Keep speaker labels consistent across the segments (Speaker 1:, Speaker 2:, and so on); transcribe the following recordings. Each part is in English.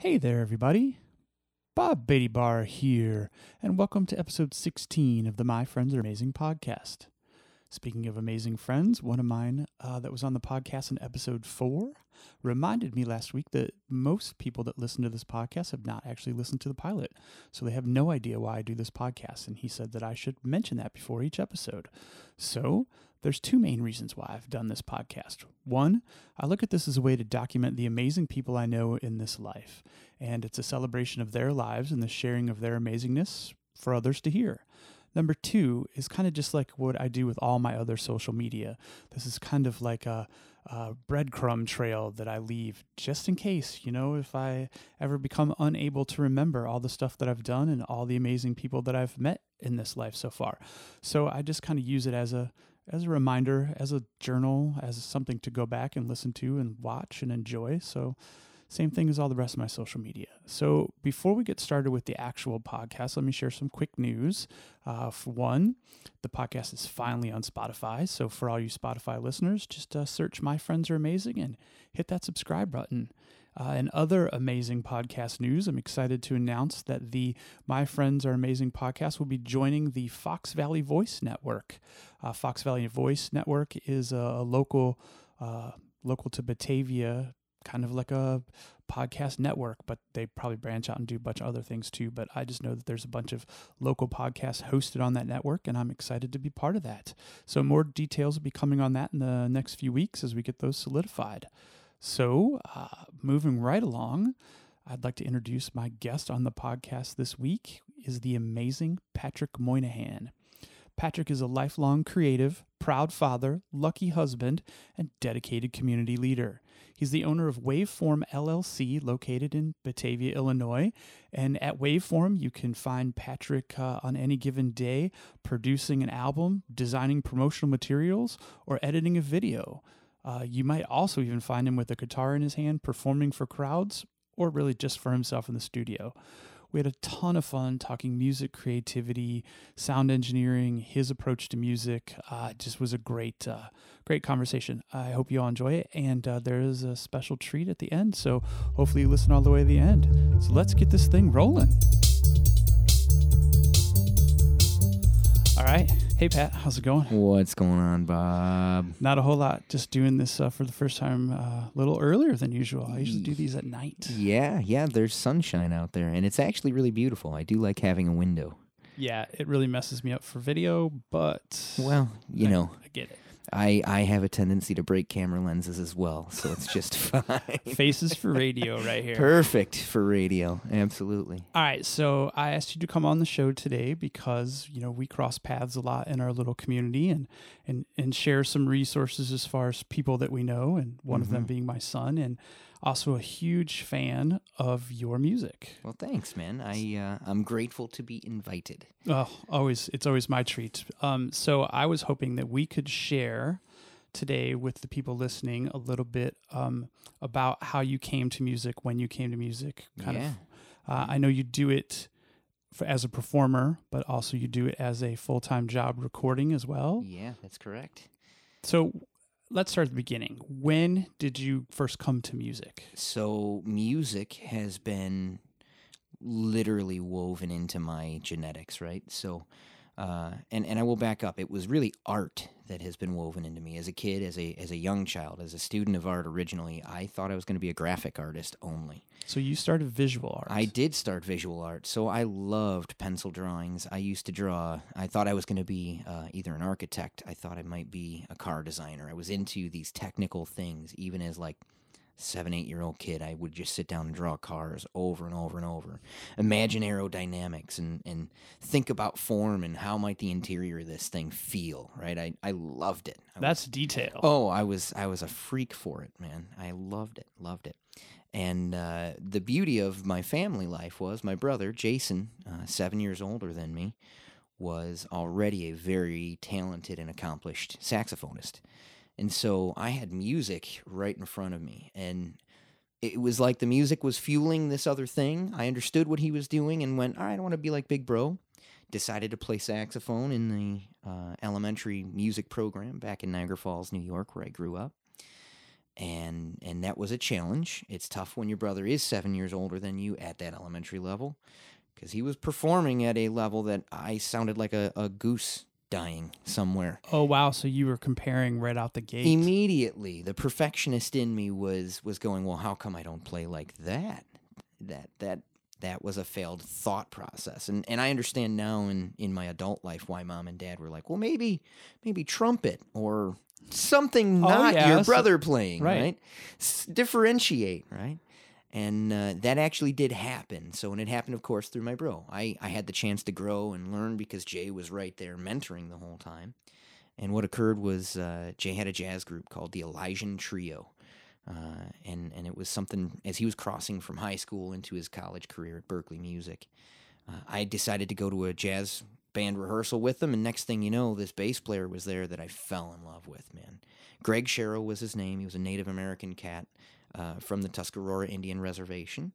Speaker 1: Hey there, everybody. Bob Beatty Bar here, and welcome to episode 16 of the My Friends Are Amazing podcast. Speaking of amazing friends, one of mine uh, that was on the podcast in episode four reminded me last week that most people that listen to this podcast have not actually listened to the pilot. So they have no idea why I do this podcast. And he said that I should mention that before each episode. So there's two main reasons why I've done this podcast. One, I look at this as a way to document the amazing people I know in this life, and it's a celebration of their lives and the sharing of their amazingness for others to hear. Number two is kind of just like what I do with all my other social media. This is kind of like a, a breadcrumb trail that I leave just in case, you know, if I ever become unable to remember all the stuff that I've done and all the amazing people that I've met in this life so far. So I just kind of use it as a as a reminder, as a journal, as something to go back and listen to and watch and enjoy. So, same thing as all the rest of my social media. So, before we get started with the actual podcast, let me share some quick news. Uh, for one, the podcast is finally on Spotify. So, for all you Spotify listeners, just uh, search My Friends Are Amazing and hit that subscribe button. Uh, and other amazing podcast news, I'm excited to announce that the My Friends Are Amazing podcast will be joining the Fox Valley Voice Network. Uh, Fox Valley Voice Network is a, a local, uh, local to Batavia, kind of like a podcast network, but they probably branch out and do a bunch of other things too. But I just know that there's a bunch of local podcasts hosted on that network, and I'm excited to be part of that. So more details will be coming on that in the next few weeks as we get those solidified. So, uh, moving right along, I'd like to introduce my guest on the podcast this week is the amazing Patrick Moynihan. Patrick is a lifelong creative, proud father, lucky husband, and dedicated community leader. He's the owner of Waveform LLC, located in Batavia, Illinois. And at Waveform, you can find Patrick uh, on any given day producing an album, designing promotional materials, or editing a video. Uh, you might also even find him with a guitar in his hand performing for crowds or really just for himself in the studio. We had a ton of fun talking music creativity, sound engineering, his approach to music. Uh, just was a great, uh, great conversation. I hope you all enjoy it. And uh, there is a special treat at the end. So hopefully you listen all the way to the end. So let's get this thing rolling. All right. Hey, Pat, how's it going?
Speaker 2: What's going on, Bob?
Speaker 1: Not a whole lot. Just doing this uh, for the first time uh, a little earlier than usual. I usually do these at night.
Speaker 2: Yeah, yeah, there's sunshine out there, and it's actually really beautiful. I do like having a window.
Speaker 1: Yeah, it really messes me up for video, but
Speaker 2: Well, you
Speaker 1: I,
Speaker 2: know,
Speaker 1: I get it.
Speaker 2: I, I have a tendency to break camera lenses as well, so it's just fine.
Speaker 1: Faces for radio right here.
Speaker 2: Perfect for radio, absolutely.
Speaker 1: All right, so I asked you to come on the show today because you know we cross paths a lot in our little community and and and share some resources as far as people that we know, and one of them mm-hmm. being my son, and also a huge fan of your music.
Speaker 2: Well, thanks, man. I uh, I'm grateful to be invited.
Speaker 1: Oh, always it's always my treat. Um, so I was hoping that we could share today with the people listening a little bit um, about how you came to music, when you came to music, kind
Speaker 2: Yeah.
Speaker 1: of. Uh, I know you do it for, as a performer, but also you do it as a full time job recording as well.
Speaker 2: Yeah, that's correct.
Speaker 1: So let's start at the beginning. When did you first come to music?
Speaker 2: So music has been literally woven into my genetics, right? So, uh, and and I will back up. It was really art that has been woven into me as a kid, as a as a young child, as a student of art. Originally, I thought I was going to be a graphic artist only.
Speaker 1: So you started visual art.
Speaker 2: I did start visual art, so I loved pencil drawings. I used to draw. I thought I was going to be uh, either an architect. I thought I might be a car designer. I was into these technical things, even as like seven, eight year old kid. I would just sit down and draw cars over and over and over, imagine aerodynamics, and and think about form and how might the interior of this thing feel. Right? I I loved it. I was-
Speaker 1: That's detail.
Speaker 2: Oh, I was I was a freak for it, man. I loved it, loved it. And uh, the beauty of my family life was my brother Jason, uh, seven years older than me, was already a very talented and accomplished saxophonist. And so I had music right in front of me, and it was like the music was fueling this other thing. I understood what he was doing and went, all right, I want to be like Big Bro. Decided to play saxophone in the uh, elementary music program back in Niagara Falls, New York, where I grew up. and and that was a challenge. It's tough when your brother is seven years older than you at that elementary level, because he was performing at a level that I sounded like a, a goose dying somewhere.
Speaker 1: Oh wow! So you were comparing right out the gate.
Speaker 2: Immediately, the perfectionist in me was was going, "Well, how come I don't play like that?" That that that was a failed thought process, and and I understand now in in my adult life why mom and dad were like, "Well, maybe maybe trumpet or something
Speaker 1: Oh,
Speaker 2: not
Speaker 1: yeah,
Speaker 2: your brother playing,
Speaker 1: right.
Speaker 2: right? S- differentiate, right?" And uh, that actually did happen. So, and it happened, of course, through my bro. I, I had the chance to grow and learn because Jay was right there mentoring the whole time. And what occurred was uh, Jay had a jazz group called the Elijah Trio. Uh, and, and it was something, as he was crossing from high school into his college career at Berklee Music, uh, I decided to go to a jazz band rehearsal with them. And next thing you know, this bass player was there that I fell in love with, man. Greg Sherrill was his name. He was a Native American cat uh, from the Tuscarora Indian Reservation.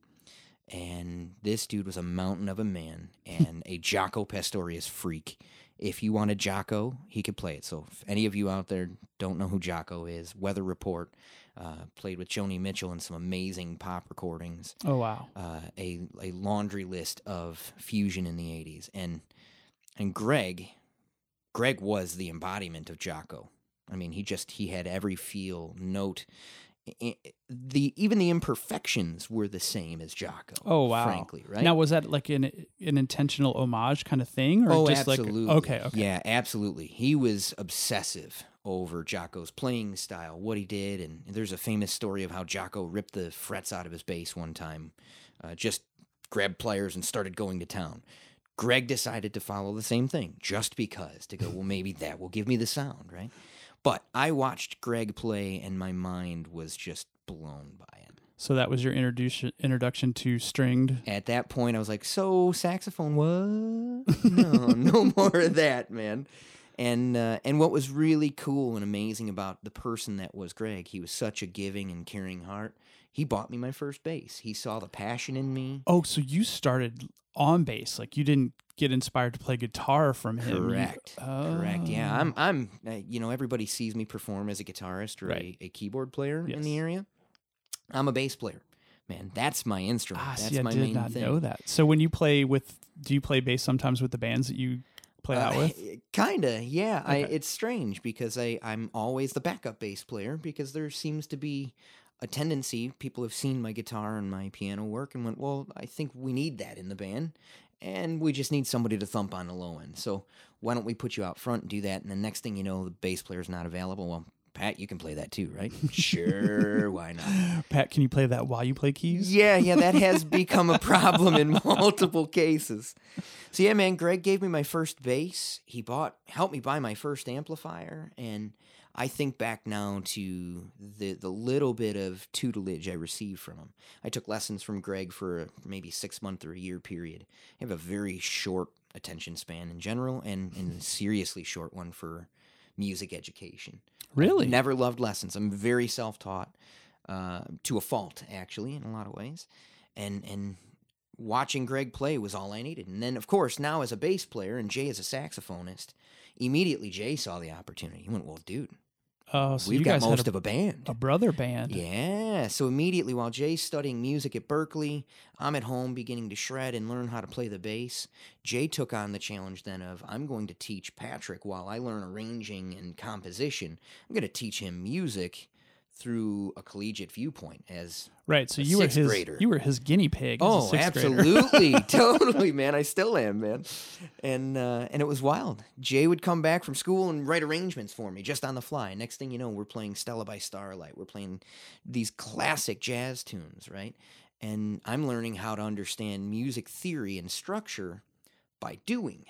Speaker 2: And this dude was a mountain of a man and a Jaco Pastorius freak. If you wanted Jaco, he could play it. So if any of you out there don't know who Jaco is, Weather Report uh, played with Joni Mitchell in some amazing pop recordings.
Speaker 1: oh wow!
Speaker 2: Uh, a a laundry list of fusion in the '80s, and and Greg, Greg was the embodiment of Jaco. I mean, he just he had every feel note. The even the imperfections were the same as Jaco.
Speaker 1: Oh wow!
Speaker 2: Frankly, right?
Speaker 1: Now was that like an an intentional homage kind of thing, or
Speaker 2: oh,
Speaker 1: just
Speaker 2: absolutely.
Speaker 1: like okay, okay,
Speaker 2: Yeah, absolutely. He was obsessive over Jaco's playing style, what he did, and there's a famous story of how Jaco ripped the frets out of his bass one time, uh, just grabbed pliers and started going to town. Greg decided to follow the same thing, just because to go. Well, maybe that will give me the sound, right? But I watched Greg play, and my mind was just blown by it.
Speaker 1: So that was your introduction introduction to stringed.
Speaker 2: At that point, I was like, "So saxophone? What? No, no more of that, man." And uh, and what was really cool and amazing about the person that was Greg, he was such a giving and caring heart. He bought me my first bass. He saw the passion in me.
Speaker 1: Oh, so you started on bass, like you didn't get inspired to play guitar from him. You-
Speaker 2: Correct. Correct. Yeah,
Speaker 1: Oh.
Speaker 2: I'm. I'm. Uh, you know, everybody sees me perform as a guitarist or
Speaker 1: Right.
Speaker 2: a, a keyboard player in the area. I'm a bass player, man. That's my instrument.
Speaker 1: Ah,
Speaker 2: That's
Speaker 1: see, I
Speaker 2: my
Speaker 1: did
Speaker 2: main
Speaker 1: not
Speaker 2: thing.
Speaker 1: know that. So when you play with, do you play bass sometimes with the bands that you play out with?
Speaker 2: Uh, Kinda, yeah. I, it's strange because I, I'm always the backup bass player because there seems to be a tendency. People have seen my guitar and my piano work and went, well, I think we need that in the band. And we just need somebody to thump on the low end. So why don't we put you out front and do that? And the next thing you know, the bass player is not available. Well, Pat, you can play that too, right? sure, why not?
Speaker 1: Pat, can you play that while you play keys?
Speaker 2: Yeah, yeah, that has become a problem in multiple cases. So yeah, man, Greg gave me my first bass. He bought helped me buy my first amplifier and I think back now to the the little bit of tutelage I received from him. I took lessons from Greg for a maybe 6 month or a year period. I have a very short attention span in general and and a seriously short one for music education.
Speaker 1: Really?
Speaker 2: Never loved lessons. I'm very self-taught, uh, to a fault, actually, in a lot of ways. And and watching Greg play was all I needed. And then, of course, now as a bass player and Jay as a saxophonist, immediately Jay saw the opportunity. He went, "Well, dude,
Speaker 1: Oh, so
Speaker 2: we've
Speaker 1: you
Speaker 2: got
Speaker 1: guys
Speaker 2: most
Speaker 1: a,
Speaker 2: of a band."
Speaker 1: a brother band.
Speaker 2: Yeah. So immediately while Jay's studying music at Berklee, I'm at home beginning to shred and learn how to play the bass. Jay took on the challenge then of I'm going to teach Patrick while I learn arranging and composition. I'm going to teach him music through a collegiate viewpoint as
Speaker 1: Right. So you were his
Speaker 2: grader.
Speaker 1: you were his guinea pig.
Speaker 2: Oh, absolutely, totally, man. I still am, man. And uh, and it was wild. Jay would come back from school and write arrangements for me just on the fly. Next thing you know, we're playing Stella by Starlight. We're playing these classic jazz tunes, right? And I'm learning how to understand music theory and structure by doing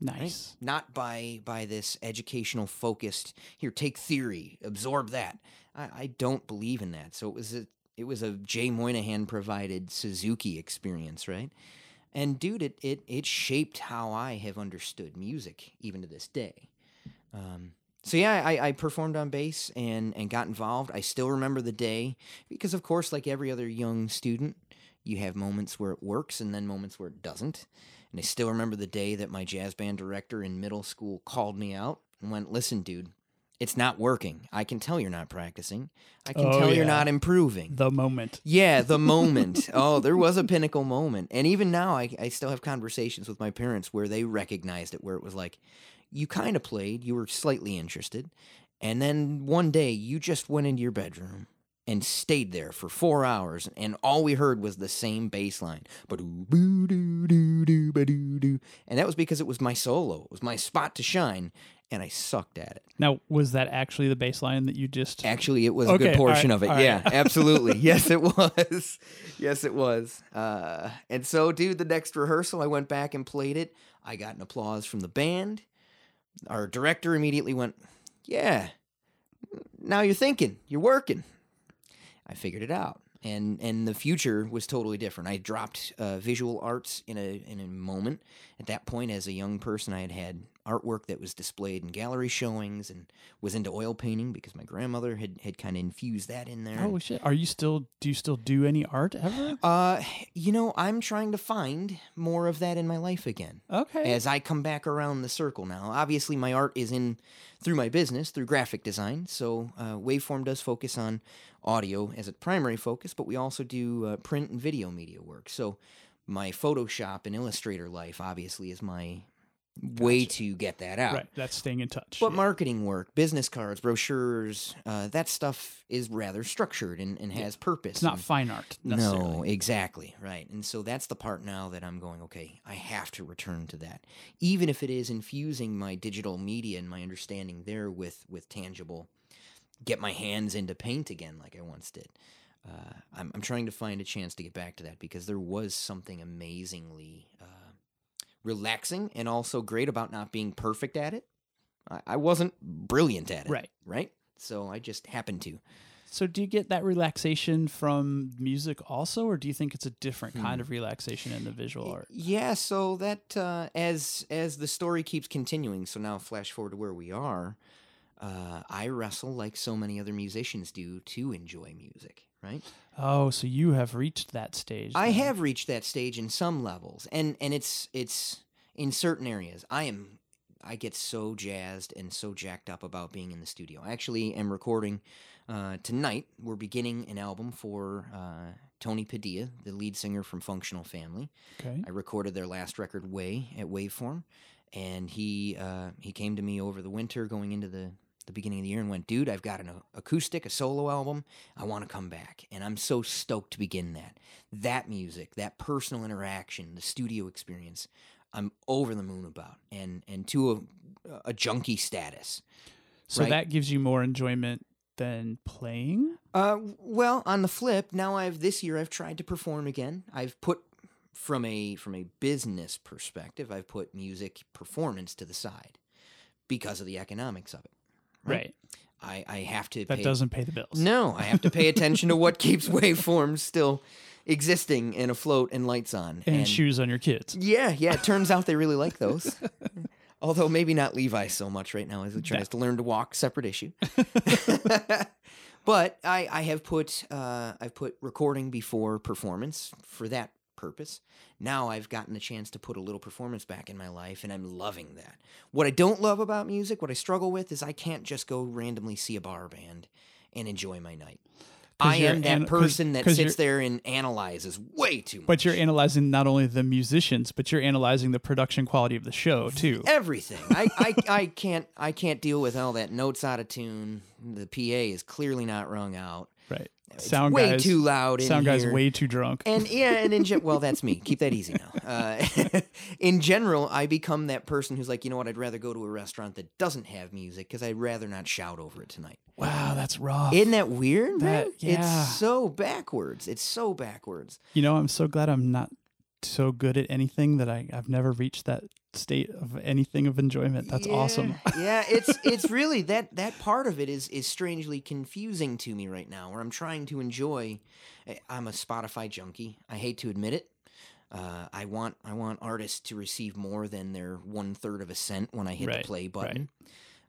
Speaker 2: right?
Speaker 1: nice.
Speaker 2: Not by by this educational focused. Here, take theory, absorb that. I, I don't believe in that. So it was a it was a Jay Moynihan provided Suzuki experience, right? And dude, it it it shaped how I have understood music even to this day. Um, so yeah, I, I performed on bass and and got involved. I still remember the day because, of course, like every other young student, you have moments where it works and then moments where it doesn't. And I still remember the day that my jazz band director in middle school called me out and went, "Listen, dude, It's not working. I can tell you're not practicing. I can
Speaker 1: Oh,
Speaker 2: tell you're not improving.
Speaker 1: The moment.
Speaker 2: Yeah, the moment. oh, there was a pinnacle moment. And even now, I, I still have conversations with my parents where they recognized it, where it was like, you kind of played, you were slightly interested. And then one day, you just went into your bedroom and stayed there for four hours. And all we heard was the same bass line. And that was because it was my solo, it was my spot to shine. And I sucked at it.
Speaker 1: Now, was that actually the bass line that you just?
Speaker 2: Actually, it was a good portion
Speaker 1: right,
Speaker 2: of it.
Speaker 1: right.
Speaker 2: Yeah, absolutely. yes, it was. Yes, it was. Uh, and so, dude, the next rehearsal, I went back and played it. I got an applause from the band. Our director immediately went, "Yeah, now you're thinking, you're working." I figured it out, and and the future was totally different. I dropped uh, visual arts in a in a moment. At that point, as a young person, I had had artwork that was displayed in gallery showings, and was into oil painting because my grandmother had had kind of infused that in there.
Speaker 1: Oh shit! Are you still? Do you still do any art ever?
Speaker 2: Uh, you know, I'm trying to find more of that in my life again.
Speaker 1: Okay.
Speaker 2: As I come back around the circle now, obviously my art is in through my business through graphic design. So uh, Waveform does focus on audio as a primary focus, but we also do uh, print and video media work. So my Photoshop and Illustrator life obviously is my way to get that out.
Speaker 1: Right. That's staying in touch.
Speaker 2: But
Speaker 1: yeah.
Speaker 2: marketing work, business cards, brochures, uh, that stuff is rather structured and, and has purpose.
Speaker 1: it's not fine art necessarily.
Speaker 2: no, exactly. Right. And so that's the part now that I'm going, okay, I have to return to that. Even if it is infusing my digital media and my understanding there with with tangible get my hands into paint again like I once did. Uh, I'm, I'm trying to find a chance to get back to that because there was something amazingly uh, relaxing and also great about not being perfect at it. I, I wasn't brilliant at it.
Speaker 1: Right.
Speaker 2: Right. So I just happened to.
Speaker 1: So do you get that relaxation from music also, or do you think it's a different
Speaker 2: Hmm.
Speaker 1: kind of relaxation in the visual art?
Speaker 2: Yeah, so that uh, as as the story keeps continuing, so now flash forward to where we are. Uh, I wrestle like so many other musicians do to enjoy music, right?
Speaker 1: Oh, so you have reached that stage.
Speaker 2: I
Speaker 1: then.
Speaker 2: have reached that stage in some levels, and and it's it's in certain areas. I am I get so jazzed and so jacked up about being in the studio. I actually am recording uh, tonight. We're beginning an album for uh, Tony Padilla, the lead singer from Functional Family.
Speaker 1: Okay.
Speaker 2: I recorded their last record, Way, at Waveform, and he uh, he came to me over the winter, going into the the beginning of the year, and went, "Dude, I've got an acoustic, a solo album. I want to come back, and I'm so stoked to begin that. That music, that personal interaction, the studio experience, I'm over the moon about, and and to a a junkie status."
Speaker 1: So
Speaker 2: right.
Speaker 1: that gives you more enjoyment than playing.
Speaker 2: Uh, well, on the flip, now I've this year I've tried to perform again. I've put from a from a business perspective, I've put music performance to the side because of the economics of it.
Speaker 1: Right.
Speaker 2: I, I have to
Speaker 1: That
Speaker 2: pay,
Speaker 1: doesn't pay the bills.
Speaker 2: No, I have to pay attention to what keeps waveforms still existing and afloat and lights on.
Speaker 1: And, shoes on your kids.
Speaker 2: Yeah, yeah. It turns out they really like those. Although maybe not Levi so much right now as he tries to learn to walk. Separate issue. but I, I have put uh, I've put recording before performance for that purpose. Now I've gotten the chance to put a little performance back in my life, and I'm loving that. What I don't love about music, what I struggle with, is I can't just go randomly see a bar band and enjoy my night. I am that
Speaker 1: an- 'cause-
Speaker 2: person that
Speaker 1: 'cause
Speaker 2: sits there and analyzes way too much.
Speaker 1: But you're analyzing not only the musicians, but you're analyzing the production quality of the show too.
Speaker 2: everything. I, I, I can't I can't deal with all that notes out of tune. The PA is clearly not rung out.
Speaker 1: Right.
Speaker 2: It's
Speaker 1: Sound
Speaker 2: way
Speaker 1: guys,
Speaker 2: too loud. In
Speaker 1: sound guys way too drunk.
Speaker 2: And yeah, and in gen- well, that's me. Keep that easy now. Uh, in general, I become that person who's like, you know what? I'd rather go to a restaurant that doesn't have music because I'd rather not shout over it tonight.
Speaker 1: wow, that's rough.
Speaker 2: Isn't that weird, man?
Speaker 1: Yeah.
Speaker 2: It's so backwards. It's so backwards.
Speaker 1: you know, I'm so glad I'm not so good at anything that I, I've never reached that state of anything of enjoyment. That's awesome.
Speaker 2: Yeah, yeah, it's it's really that that part of it is is strangely confusing to me right now. Where I'm trying to enjoy. I- I'm a Spotify junkie. I hate to admit it. Uh, I want I want artists to receive more than their one third of a cent when I hit
Speaker 1: Right,
Speaker 2: the play button.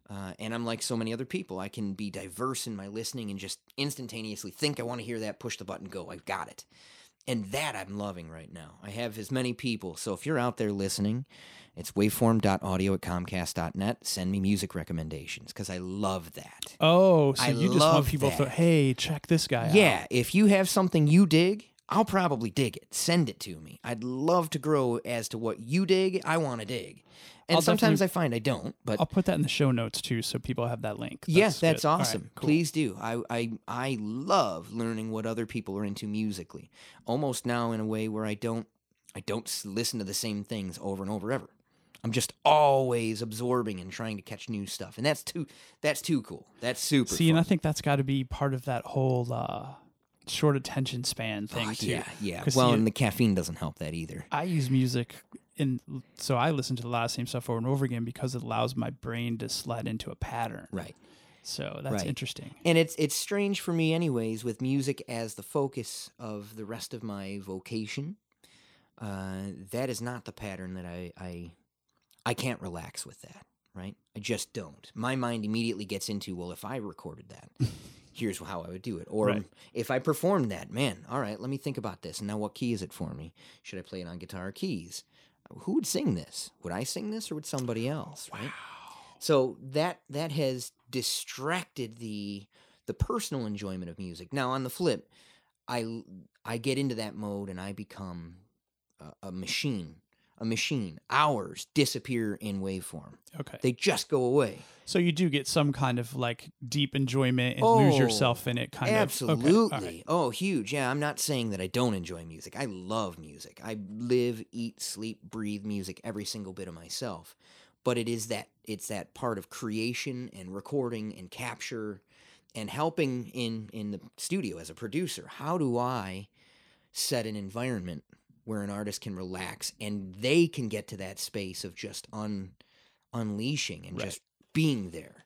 Speaker 2: Uh, and I'm like so many other people. I can be diverse in my listening and just instantaneously think I want to hear that, push the button, go. I've got it. And that I'm loving right now. I have as many people. So if you're out there listening, it's waveform.audio at comcast.net. Send me music recommendations because I love that.
Speaker 1: Oh, so
Speaker 2: I
Speaker 1: you just want
Speaker 2: love
Speaker 1: people to,
Speaker 2: that.
Speaker 1: hey, check this guy out.
Speaker 2: Yeah, if you have something you dig, I'll probably dig it. Send it to me. I'd love to grow as to what you dig. I want to dig. And
Speaker 1: I'll
Speaker 2: sometimes I find I don't, but
Speaker 1: I'll put that in the show notes too, so people have that link.
Speaker 2: yes, that's
Speaker 1: good. All right,
Speaker 2: awesome.
Speaker 1: cool.
Speaker 2: Please do. I, I I love learning what other people are into musically. Almost now in a way where I don't I don't listen to the same things over and over ever. I'm just always absorbing and trying to catch new stuff, and that's too that's too cool. That's super.
Speaker 1: See, and I think that's got to be part of that whole uh, short attention span thing
Speaker 2: Oh,
Speaker 1: too.
Speaker 2: yeah, yeah. Well,
Speaker 1: see,
Speaker 2: and the caffeine doesn't help that either.
Speaker 1: I use music in so I listen to a lot of same stuff over and over again because it allows my brain to slide into a pattern.
Speaker 2: Right.
Speaker 1: So that's
Speaker 2: Right.
Speaker 1: interesting.
Speaker 2: And it's it's strange for me anyways with music as the focus of the rest of my vocation. Uh, that is not the pattern that I, I I can't relax with that, right? I just don't. My mind immediately gets into, well, if I recorded that, here's how I would do it. Or
Speaker 1: Right.
Speaker 2: if I performed that, man, all right, let me think about this. Now what key is it for me? Should I play it on guitar or keys? Who would sing this? Would I sing this or would somebody oh, else, right? So that that has distracted the the personal enjoyment of music. Now on the flip, I I get into that mode and I become a, a machine. A machine. Hours disappear in waveform.
Speaker 1: Okay.
Speaker 2: They just go away.
Speaker 1: so you do get some kind of like deep enjoyment and lose
Speaker 2: Oh,
Speaker 1: yourself in it kind
Speaker 2: Absolutely.
Speaker 1: of. Okay. all right.
Speaker 2: Oh, huge. Yeah, I'm not saying that I don't enjoy music. I love music. I live, eat, sleep, breathe music every single bit of myself. But it is that it's that part of creation and recording and capture and helping in in the studio as a producer. How do I set an environment where an artist can relax and they can get to that space of just un unleashing and
Speaker 1: Right.
Speaker 2: just being there.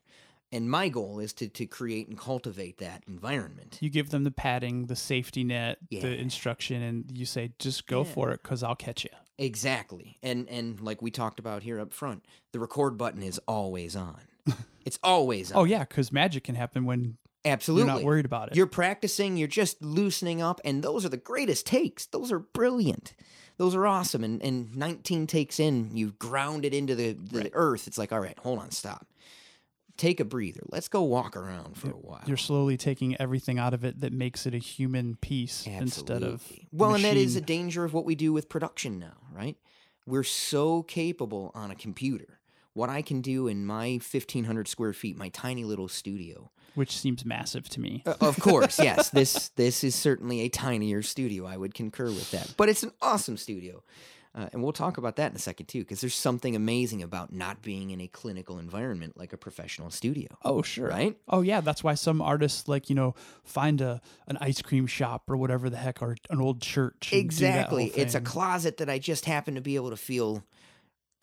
Speaker 2: And my goal is to to create and cultivate that environment.
Speaker 1: You give them the padding, the safety net,
Speaker 2: Yeah.
Speaker 1: the instruction, and you say, just go
Speaker 2: Yeah.
Speaker 1: for it because I'll catch you.
Speaker 2: Exactly. And and like we talked about here up front, the record button is always on. it's always oh, on.
Speaker 1: Oh, yeah, because magic can happen when
Speaker 2: absolutely.
Speaker 1: you're not worried about it.
Speaker 2: You're practicing, you're just loosening up, and those are the greatest takes. Those are brilliant. Those are awesome. And and 19 takes in, you've ground it into the, the
Speaker 1: Right.
Speaker 2: earth. It's like, all right, hold on, stop. Take a breather. Let's go walk around for a while.
Speaker 1: You're slowly taking everything out of it that makes it a human piece instead of
Speaker 2: Absolutely. well, and that is a danger of what we do with production now, right? We're so capable on a computer. What I can do in my 1,500 square feet, my tiny little studio.
Speaker 1: Which seems massive to me.
Speaker 2: Uh, of course, yes, this this is certainly a tinier studio. I would concur with that, but it's an awesome studio. Uh, and we'll talk about that in a second too, because there's something amazing about not being in a clinical environment like a professional studio.
Speaker 1: Oh, sure.
Speaker 2: Right?
Speaker 1: Oh, yeah. That's why some artists, like, you know, find a an ice cream shop or whatever the heck, or an old church. and do that
Speaker 2: Exactly. It's a closet that I just happen to be able to feel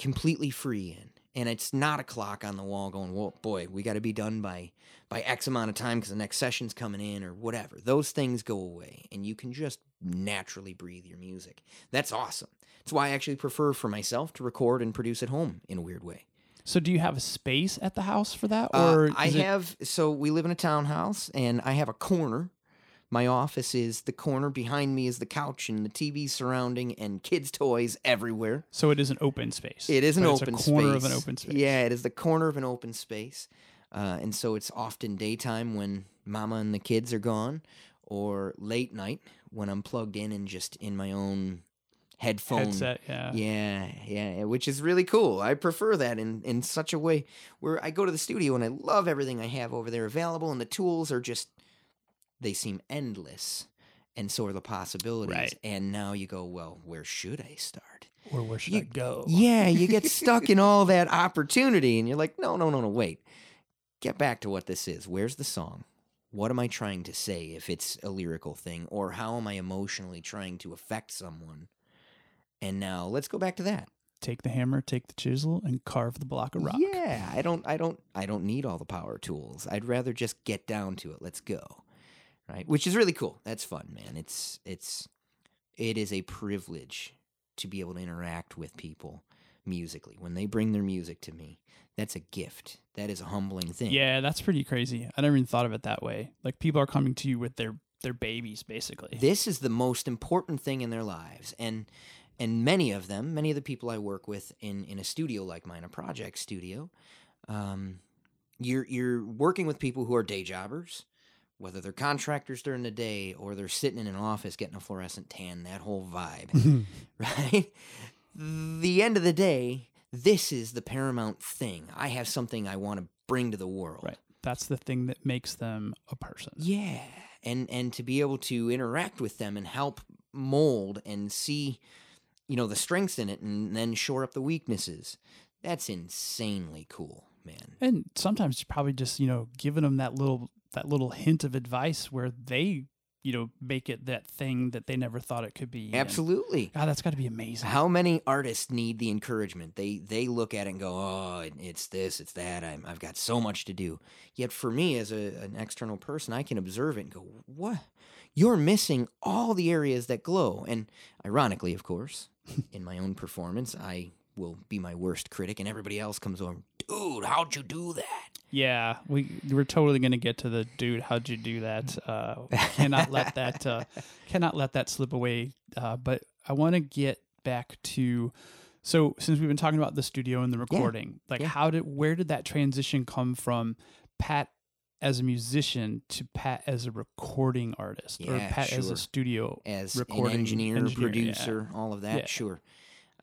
Speaker 2: completely free in. And it's not a clock on the wall going, "Whoa, boy, we got to be done by by X amount of time because the next session's coming in or whatever." Those things go away, and you can just naturally breathe your music. That's awesome. That's why I actually prefer for myself to record and produce at home in a weird way.
Speaker 1: So, do you have a space at the house for that,
Speaker 2: Uh,
Speaker 1: or
Speaker 2: I
Speaker 1: is it-
Speaker 2: have so we live in a townhouse and I have a corner. My office is the corner behind me is the couch and the TV surrounding and kids' toys everywhere.
Speaker 1: So it is an open space.
Speaker 2: It is an open
Speaker 1: it's a corner
Speaker 2: space.
Speaker 1: of an open space.
Speaker 2: Yeah, it is the corner of an open space. Uh, and so it's often daytime when mama and the kids are gone, or late night when I'm plugged in and just in my own headphone.
Speaker 1: Headset. Yeah.
Speaker 2: Yeah, yeah, which is really cool. I prefer that in, in such a way where I go to the studio and I love everything I have over there available, and the tools are just, they seem endless. And so are the possibilities.
Speaker 1: Right.
Speaker 2: And now you go, well, where should I start?
Speaker 1: Or where should
Speaker 2: You-
Speaker 1: I go?
Speaker 2: Yeah, you get stuck in all that opportunity and you're like, no, no, no, no, wait. Get back to what this is. Where's the song? What am I trying to say if it's a lyrical thing? Or how am I emotionally trying to affect someone? And now let's go back to that.
Speaker 1: Take the hammer, take the chisel, and carve the block of rock.
Speaker 2: Yeah, I don't I don't I don't need all the power tools. I'd rather just get down to it. Let's go. Right? Which is really cool. That's fun, man. It's it's it is a privilege to be able to interact with people musically when they bring their music to me. That's a gift. That is a humbling thing.
Speaker 1: Yeah, that's pretty crazy. I never even thought of it that way. Like people are coming to you with their their babies basically.
Speaker 2: This is the most important thing in their lives, and and many of them, many of the people I work with in in a studio like mine, a project studio, um, you're you're working with people who are day jobbers, whether they're contractors during the day or they're sitting in an office getting a fluorescent tan. That whole vibe, right? The end of the day, this is the paramount thing. I have something I want to bring to the world.
Speaker 1: Right. That's the thing that makes them a person.
Speaker 2: Yeah, and and to be able to interact with them and help mold and see, you know, the strengths in it, and then shore up the weaknesses. That's insanely cool, man.
Speaker 1: And sometimes you're probably just, you know, giving them that little that little hint of advice where they, you know, make it that thing that they never thought it could be. And,
Speaker 2: Absolutely.
Speaker 1: God, that's got to be amazing.
Speaker 2: How many artists need the encouragement? They they look at it and go, "Oh, it's this, it's that. I'm, I've got so much to do." Yet for me, as a, an external person, I can observe it and go, "What? You're missing all the areas that glow." And ironically, of course, in my own performance, I will be my worst critic, and everybody else comes over, "Dude, how'd you do that?"
Speaker 1: Yeah, we we're totally gonna get to the dude. How'd you do that? Uh, cannot let that uh, cannot let that slip away. Uh, but I want to get back to so since we've been talking about the studio and the recording, like
Speaker 2: yeah.
Speaker 1: how did where did that transition come from, Pat as a musician to Pat as a recording artist or
Speaker 2: Yeah,
Speaker 1: Pat as a studio?
Speaker 2: as
Speaker 1: Recording
Speaker 2: engineer,
Speaker 1: engineer, yeah.
Speaker 2: producer, all of that.
Speaker 1: Yeah.
Speaker 2: Sure.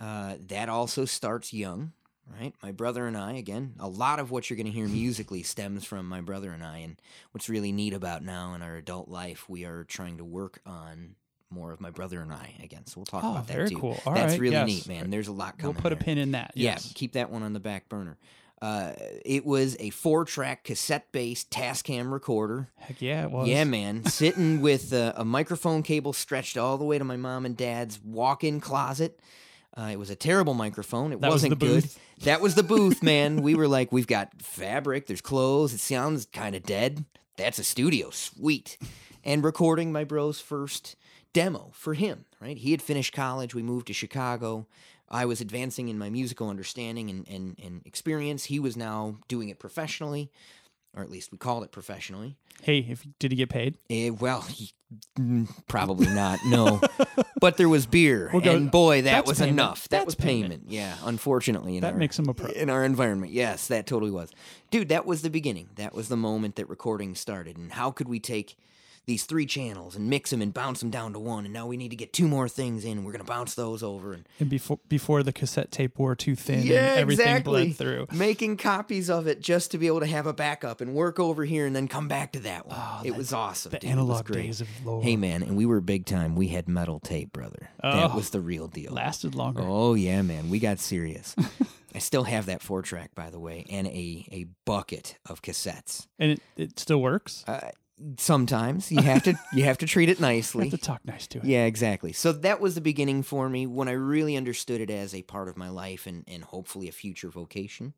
Speaker 2: Uh, that also starts young, right? My brother and I, again, a lot of what you're going to hear musically stems from my brother and I. And what's really neat about now in our adult life, we are trying to work on more of my brother and I again. So we'll talk
Speaker 1: Oh,
Speaker 2: about that
Speaker 1: very
Speaker 2: too.
Speaker 1: cool. All
Speaker 2: That's
Speaker 1: right,
Speaker 2: really
Speaker 1: yes.
Speaker 2: neat, man. There's a lot coming.
Speaker 1: We'll put a pin in that.
Speaker 2: Yeah, keep that one on the back burner. Uh, it was a four-track cassette-based Tascam recorder.
Speaker 1: Heck yeah, it was.
Speaker 2: Yeah, man. Sitting with a, a microphone cable stretched all the way to my mom and dad's walk in closet. Uh, it was a terrible microphone. It
Speaker 1: That was
Speaker 2: wasn't
Speaker 1: the
Speaker 2: good.
Speaker 1: booth.
Speaker 2: That was the booth, man. we were like, we've got fabric, there's clothes, it sounds kind of dead. That's a studio. Sweet. And recording my bro's first demo for him, right? He had finished college. We moved to Chicago. I was advancing in my musical understanding and, and, and experience. He was now doing it professionally, or at least we called it professionally.
Speaker 1: Hey, if did he get paid?
Speaker 2: Eh, well, he, mm, probably not. No, but there was beer,
Speaker 1: We'll go-
Speaker 2: and boy, that was
Speaker 1: payment.
Speaker 2: enough. That
Speaker 1: That's
Speaker 2: was
Speaker 1: payment.
Speaker 2: payment. Yeah, unfortunately, in
Speaker 1: That
Speaker 2: our,
Speaker 1: makes him a pro.
Speaker 2: in our environment. Yes, that totally was, dude. That was the beginning. That was the moment that recording started. And how could we take these three channels and mix them and bounce them down to one? And now we need to get two more things in. We're gonna bounce those over and
Speaker 1: And before before the cassette tape wore too thin
Speaker 2: Yeah,
Speaker 1: and everything
Speaker 2: exactly.
Speaker 1: bled through.
Speaker 2: making copies of it just to be able to have a backup and work over here and then come back to that one.
Speaker 1: Oh,
Speaker 2: it was awesome.
Speaker 1: The
Speaker 2: dude.
Speaker 1: Analog days of lore
Speaker 2: Hey man, and we were big time. We had metal tape, brother. that
Speaker 1: Oh.
Speaker 2: was the real deal.
Speaker 1: lasted longer.
Speaker 2: Oh yeah, man, we got serious. I still have that four track, by the way, and a a bucket of cassettes.
Speaker 1: And it, it still works.
Speaker 2: Uh, sometimes you have to you have to treat it
Speaker 1: You
Speaker 2: nicely.
Speaker 1: have to talk nice to it.
Speaker 2: Yeah, exactly. So that was the beginning for me when I really understood it as a part of my life and, and hopefully a future vocation.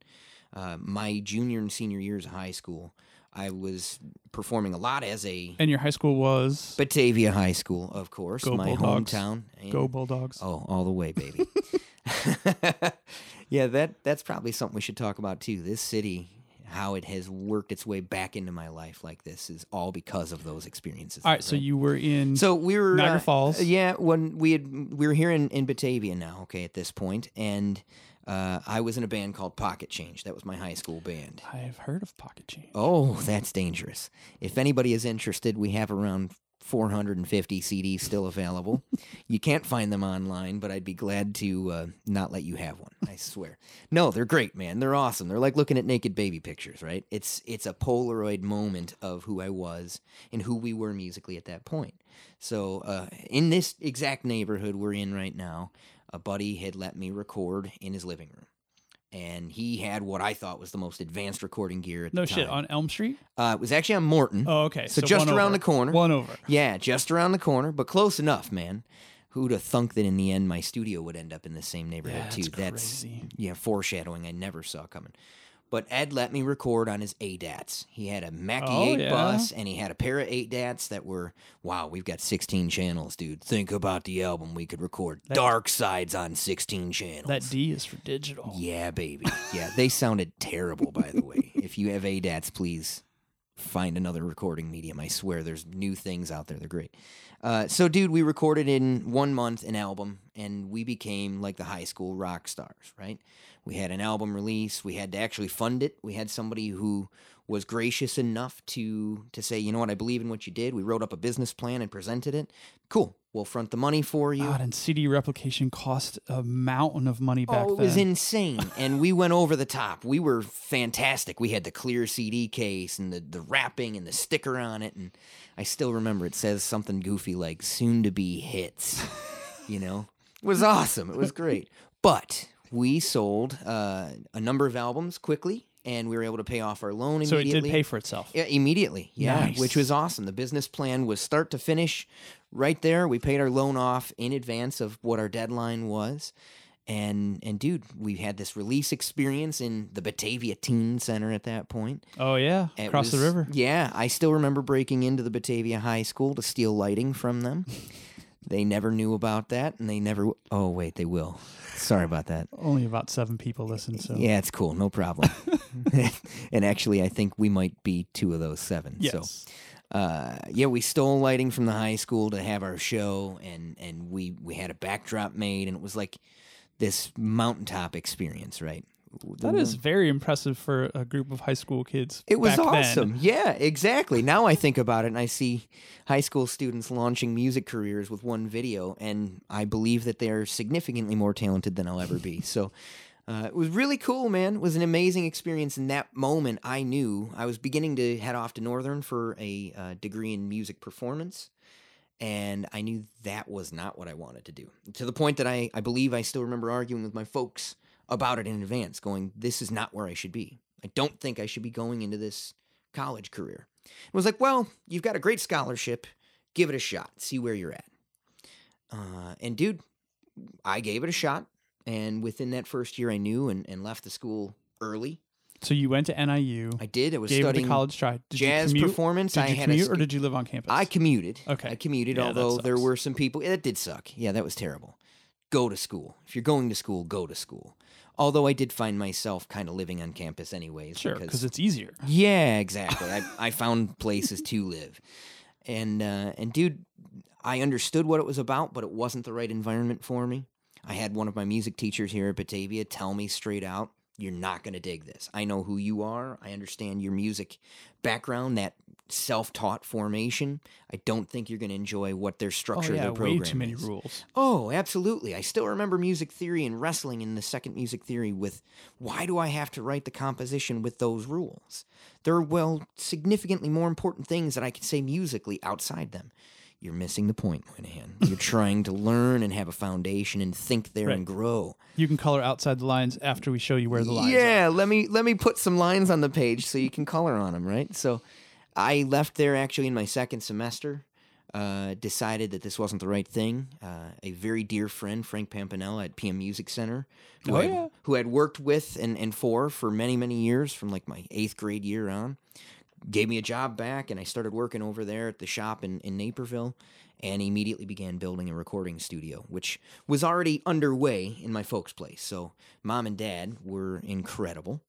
Speaker 2: Uh, my junior and senior years of high school, I was performing a lot as a
Speaker 1: And your high school was
Speaker 2: Batavia High School, of course,
Speaker 1: Go
Speaker 2: my
Speaker 1: Bulldogs.
Speaker 2: hometown.
Speaker 1: Go
Speaker 2: And-
Speaker 1: Bulldogs.
Speaker 2: Oh, all the way, baby. yeah, that that's probably something we should talk about too. This city, how it has worked its way back into my life like this, is all because of those experiences.
Speaker 1: All right, so you were in
Speaker 2: So we were
Speaker 1: Niagara
Speaker 2: uh,
Speaker 1: Falls.
Speaker 2: Yeah, when we had we were here in, in Batavia now. Okay, at this point, and uh, I was in a band called Pocket Change. That was my high school band.
Speaker 1: I've heard of Pocket Change.
Speaker 2: Oh, that's dangerous. If anybody is interested, we have around 450 CDs still available. you can't find them online, but I'd be glad to uh, not let you have one. I swear. No, they're great, man. They're awesome. They're like looking at naked baby pictures, right? It's it's a Polaroid moment of who I was and who we were musically at that point. So, uh, in this exact neighborhood we're in right now, a buddy had let me record in his living room. And he had what I thought was the most advanced recording gear at
Speaker 1: No
Speaker 2: the
Speaker 1: shit on Elm Street.
Speaker 2: Uh, it was actually on Morton.
Speaker 1: Oh, okay.
Speaker 2: So just around
Speaker 1: over.
Speaker 2: the corner.
Speaker 1: One over.
Speaker 2: Yeah, just around the corner, but close enough, man. Who'd have thunk that in the end my studio would end up in the same neighborhood
Speaker 1: Yeah,
Speaker 2: too?
Speaker 1: that's crazy.
Speaker 2: yeah, foreshadowing I never saw coming. But Ed let me record on his ADATs. He had a Mackie
Speaker 1: Oh,
Speaker 2: 8
Speaker 1: yeah?
Speaker 2: bus and he had a pair of ADATs that were wow, we've got 16 channels, dude. Think about the album we could record.
Speaker 1: That-
Speaker 2: Dark Sides on 16 channels.
Speaker 1: That D is for digital.
Speaker 2: Yeah, baby. Yeah, they sounded terrible, by the way. If you have ADATs, please find another recording medium. I swear there's new things out there. They're great. Uh, so, dude, we recorded in one month an album, and we became like the high school rock stars, right? We had an album release. We had to actually fund it. We had somebody who was gracious enough to to say, you know what, I believe in what you did. We wrote up a business plan and presented it. Cool. We'll front the money for you.
Speaker 1: God, and CD replication cost a mountain of money back
Speaker 2: oh, it
Speaker 1: then.
Speaker 2: was insane. and we went over the top. We were fantastic. We had the clear CD case and the, the wrapping and the sticker on it. And I still remember it says something goofy like soon to be hits. you know? It was awesome. It was great. But we sold uh, a number of albums quickly and we were able to pay off our loan
Speaker 1: so it
Speaker 2: immediately.
Speaker 1: did pay for itself.
Speaker 2: Yeah, immediately. Yeah,
Speaker 1: Nice.
Speaker 2: which was awesome. The business plan was start to finish right there. We paid our loan off in advance of what our deadline was. And and dude, we had this release experience in the Batavia Teen Center at that point.
Speaker 1: Oh yeah,
Speaker 2: It
Speaker 1: across the river.
Speaker 2: Yeah, I still remember breaking into the Batavia High School to steal lighting from them. They never knew about that, and they never. Oh wait, they will. Sorry about that.
Speaker 1: Only about seven people listen. So
Speaker 2: Yeah, it's cool, no problem. and actually, I think we might be two of those seven. So
Speaker 1: yes.
Speaker 2: uh, yeah, we stole lighting from the high school to have our show, and and we we had a backdrop made, and it was like this mountaintop experience, right?
Speaker 1: That is very impressive for a group of high school kids.
Speaker 2: It was
Speaker 1: back then.
Speaker 2: awesome. Yeah, exactly. Now I think about it, and I see high school students launching music careers with one video, and I believe that they're significantly more talented than I'll ever be. So. Uh, it was really cool, man. It was an amazing experience. In that moment, I knew I was beginning to head off to Northern for a uh, degree in music performance. And I knew that was not what I wanted to do. To the point that I, I believe I still remember arguing with my folks about it in advance, going, This is not where I should be. I don't think I should be going into this college career. It was like, Well, you've got a great scholarship. Give it a shot. See where you're at. Uh, and dude, I gave it a shot. And within that first year, I knew and, and left the school early.
Speaker 1: So you went to NIU,
Speaker 2: I did. I was
Speaker 1: gave
Speaker 2: studying
Speaker 1: college try. Did
Speaker 2: jazz performance.
Speaker 1: Did
Speaker 2: I
Speaker 1: you
Speaker 2: had
Speaker 1: commute
Speaker 2: a,
Speaker 1: or did you live on campus?
Speaker 2: I commuted.
Speaker 1: Okay.
Speaker 2: I commuted,
Speaker 1: Yeah, that
Speaker 2: although there were some people. It did suck. Yeah, that was terrible. Go to school. If you're going to school, go to school. Although I did find myself kind of living on campus anyways.
Speaker 1: sure,
Speaker 2: because
Speaker 1: it's easier.
Speaker 2: yeah, exactly. I, I found places to live, and uh, and dude, I understood what it was about, but it wasn't the right environment for me. I had one of my music teachers here at Batavia tell me straight out, "You're not going to dig this. I know who you are. I understand your music background, that self-taught formation. I don't think you're going to enjoy what their
Speaker 1: Oh
Speaker 2: structure of
Speaker 1: yeah,
Speaker 2: their
Speaker 1: way
Speaker 2: program
Speaker 1: too many
Speaker 2: is."
Speaker 1: rules.
Speaker 2: Oh, absolutely. I still remember music theory and wrestling in the second music theory with why do I have to write the composition with those rules? There are, well, significantly more important things that I can say musically outside them. You're missing the point, Moynihan. You're trying to learn and have a foundation and think there
Speaker 1: Right.
Speaker 2: and grow.
Speaker 1: You can color outside the lines after we show you where the lines are.
Speaker 2: yeah, let me let me put some lines on the page so you can color on them, right? So I left there actually in my second semester. Uh, decided that this wasn't the right thing. Uh, a very dear friend, Frank Pampanella at PM Music Center, who,
Speaker 1: Oh,
Speaker 2: had,
Speaker 1: yeah.
Speaker 2: who had worked with and, and for for many many years, from like my eighth grade year on, gave me a job back, and I started working over there at the shop in, in Naperville, and immediately began building a recording studio, which was already underway in my folks' place. So mom and dad were incredible,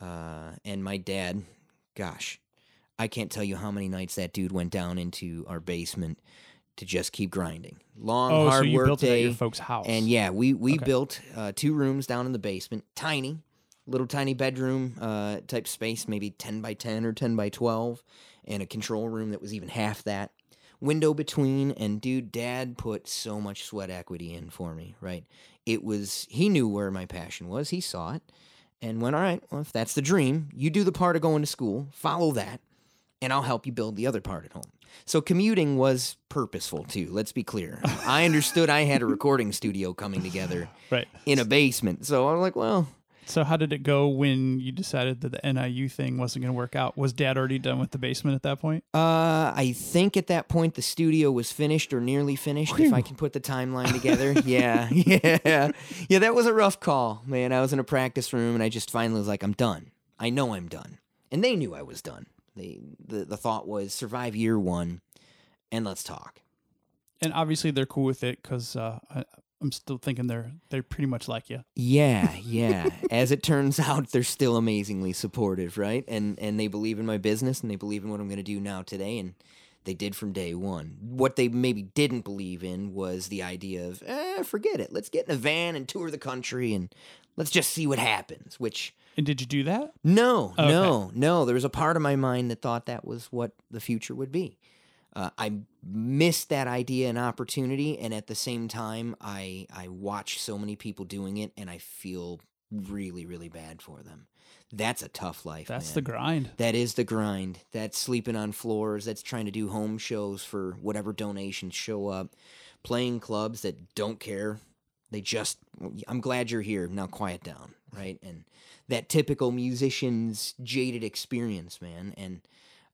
Speaker 2: uh, and my dad, gosh, I can't tell you how many nights that dude went down into our basement to just keep grinding. Long,
Speaker 1: Oh,
Speaker 2: hard
Speaker 1: so
Speaker 2: work
Speaker 1: built it at
Speaker 2: day.
Speaker 1: your folks' house.
Speaker 2: And yeah, we we
Speaker 1: Okay.
Speaker 2: built uh, two rooms down in the basement, tiny, little tiny bedroom uh, type space, maybe ten by ten or ten by twelve, and a control room that was even half that. Window between, and dude, dad put so much sweat equity in for me. Right, it was he knew where my passion was. He saw it, and went, all right. Well, if that's the dream, you do the part of going to school, follow that, and I'll help you build the other part at home. So commuting was purposeful too. Let's be clear. I understood I had a recording studio coming together
Speaker 1: right.
Speaker 2: in a basement. So I'm like, well,
Speaker 1: So how did it go when you decided that the NIU thing wasn't going to work out? Was Dad already done with the basement at that point?
Speaker 2: uh, I think at that point the studio was finished or nearly finished. If I can put the timeline together, yeah, yeah, yeah. That was a rough call, man. I was in a practice room and I just finally was like, I'm done. I know I'm done, and they knew I was done. They the the thought was survive year one, and let's talk.
Speaker 1: And obviously they're cool with it because uh, I, I'm still thinking they're they're pretty much like you.
Speaker 2: Yeah, yeah. As it turns out, they're still amazingly supportive, right? And and they believe in my business and they believe in what I'm going to do now today and they did from day one. What they maybe didn't believe in was the idea of, eh, forget it. Let's get in a van and tour the country and let's just see what happens. Which
Speaker 1: And did you do that?
Speaker 2: no,
Speaker 1: Okay.
Speaker 2: no, no. There was a part of my mind that thought that was what the future would be. Uh, I missed that idea and opportunity, and at the same time, I I watch so many people doing it, and I feel really, really bad for them. That's a tough life.
Speaker 1: That's
Speaker 2: man.
Speaker 1: the grind.
Speaker 2: That is the grind. That's sleeping on floors. That's trying to do home shows for whatever donations show up. Playing clubs that don't care. They just, I'm glad you're here. Now quiet down, right? And that typical musician's jaded experience, man. And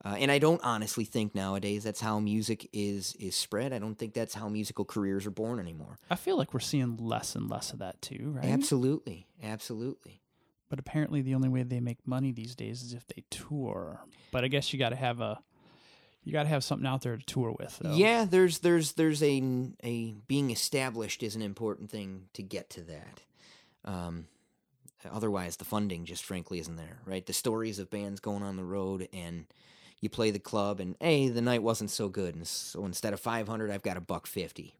Speaker 2: uh, and I don't honestly think nowadays that's how music is is spread. I don't think that's how musical careers are born anymore.
Speaker 1: I feel like we're seeing less and less of that too, right?
Speaker 2: Absolutely, absolutely.
Speaker 1: But apparently, the only way they make money these days is if they tour. But I guess you got to have a, you got to have something out there to tour with. Though.
Speaker 2: Yeah, there's there's there's a a being established is an important thing to get to that. Um, otherwise, the funding just frankly isn't there, right? The stories of bands going on the road and you play the club and hey, the night wasn't so good, and so instead of five hundred, I've got a buck fifty.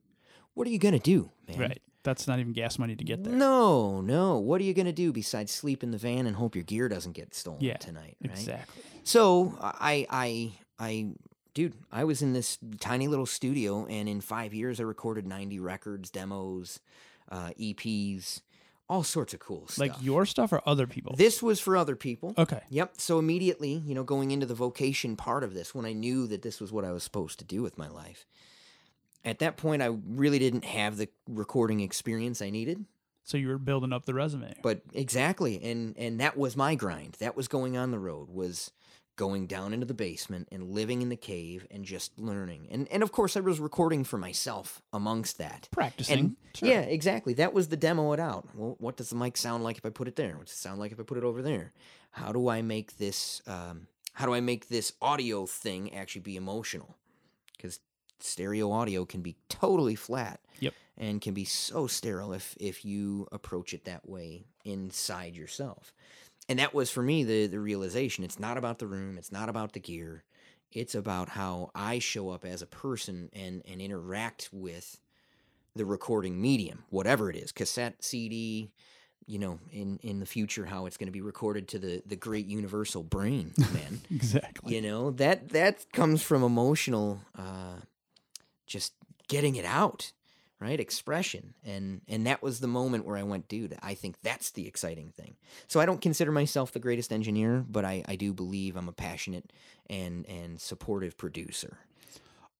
Speaker 2: What are you gonna do, man?
Speaker 1: right. That's not even gas money to get there.
Speaker 2: No, no. What are you gonna do besides sleep in the van and hope your gear doesn't get stolen
Speaker 1: Yeah,
Speaker 2: tonight? Right?
Speaker 1: Exactly.
Speaker 2: So I, I, I, dude, I was in this tiny little studio, and in five years, I recorded ninety records, demos, uh, EPs, all sorts of cool stuff.
Speaker 1: Like your stuff or other people.
Speaker 2: This was for other people.
Speaker 1: okay.
Speaker 2: Yep. So immediately, you know, going into the vocation part of this, when I knew that this was what I was supposed to do with my life, at that point, I really didn't have the recording experience I needed.
Speaker 1: So you were building up the resume.
Speaker 2: But exactly, and and that was my grind. That was going on the road. Was going down into the basement and living in the cave and just learning. And and of course, I was recording for myself amongst that.
Speaker 1: Practicing.
Speaker 2: And
Speaker 1: Sure.
Speaker 2: yeah, exactly. That was the demo it out. Well, what does the mic sound like if I put it there? What does it sound like if I put it over there? How do I make this? Um, how do I make this audio thing actually be emotional? Because stereo audio can be totally flat.
Speaker 1: Yep.
Speaker 2: And can be so sterile if if you approach it that way inside yourself. And that was for me the the realization. It's not about the room. It's not about the gear. It's about how I show up as a person and and interact with the recording medium, whatever it is, cassette, CD, you know, in in the future how it's going to be recorded to the the great universal brain, man.
Speaker 1: Exactly.
Speaker 2: you know, that that comes from emotional uh just getting it out, right? Expression. And and that was the moment where I went, dude, I think that's the exciting thing. So I don't consider myself the greatest engineer, but I I do believe I'm a passionate and and supportive producer.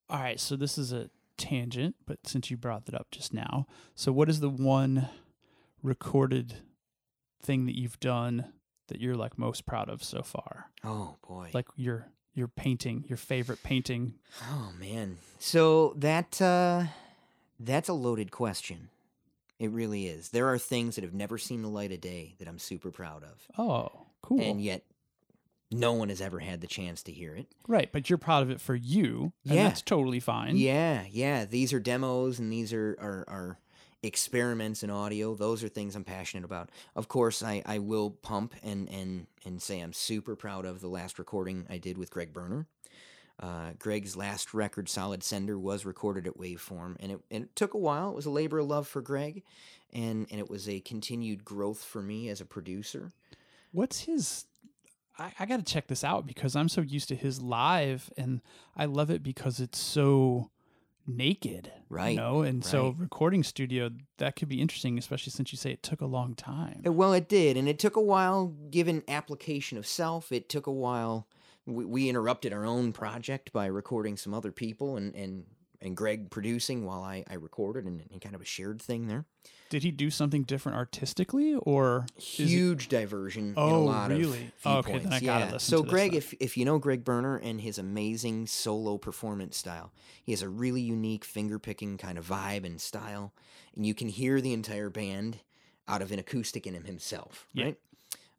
Speaker 1: All right. So this is a tangent, but since you brought that up just now, so what is the one recorded thing that you've done that you're like most proud of so far?
Speaker 2: Oh boy.
Speaker 1: Like your your painting, your favorite painting.
Speaker 2: Oh man. So that uh that's a loaded question. It really is. There are things that have never seen the light of day that I'm super proud of.
Speaker 1: Oh, cool.
Speaker 2: And yet no one has ever had the chance to hear it.
Speaker 1: right, but you're proud of it for you, and
Speaker 2: Yeah.
Speaker 1: that's totally fine.
Speaker 2: Yeah, yeah. These are demos and these are, are, are experiments in audio. Those are things I'm passionate about. Of course, I, I will pump and, and, and say I'm super proud of the last recording I did with Greg Berner. Uh, Greg's last record, Solid Sender, was recorded at Waveform, and it, and it took a while. It was a labor of love for Greg, and, and it was a continued growth for me as a producer.
Speaker 1: What's his? I, I got to check this out because I'm so used to his live, and I love it because it's so naked,
Speaker 2: Right,
Speaker 1: You know, and so recording studio that could be interesting, especially since you say it took a long time.
Speaker 2: Well, it did, and it took a while. Given application of self, it took a while. We, we interrupted our own project by recording some other people, and and and Greg producing while I I recorded, and, and kind of a shared thing there.
Speaker 1: Did he do something different artistically, or is it-
Speaker 2: Huge diversion in a
Speaker 1: Oh,
Speaker 2: lot
Speaker 1: really?
Speaker 2: of
Speaker 1: Okay, then I gotta
Speaker 2: yeah.
Speaker 1: listen
Speaker 2: So Greg, if if you know Greg Berner and his amazing solo performance style, he has a really unique finger picking kind of vibe and style, and you can hear the entire band out of an acoustic in him himself,
Speaker 1: Yeah.
Speaker 2: right?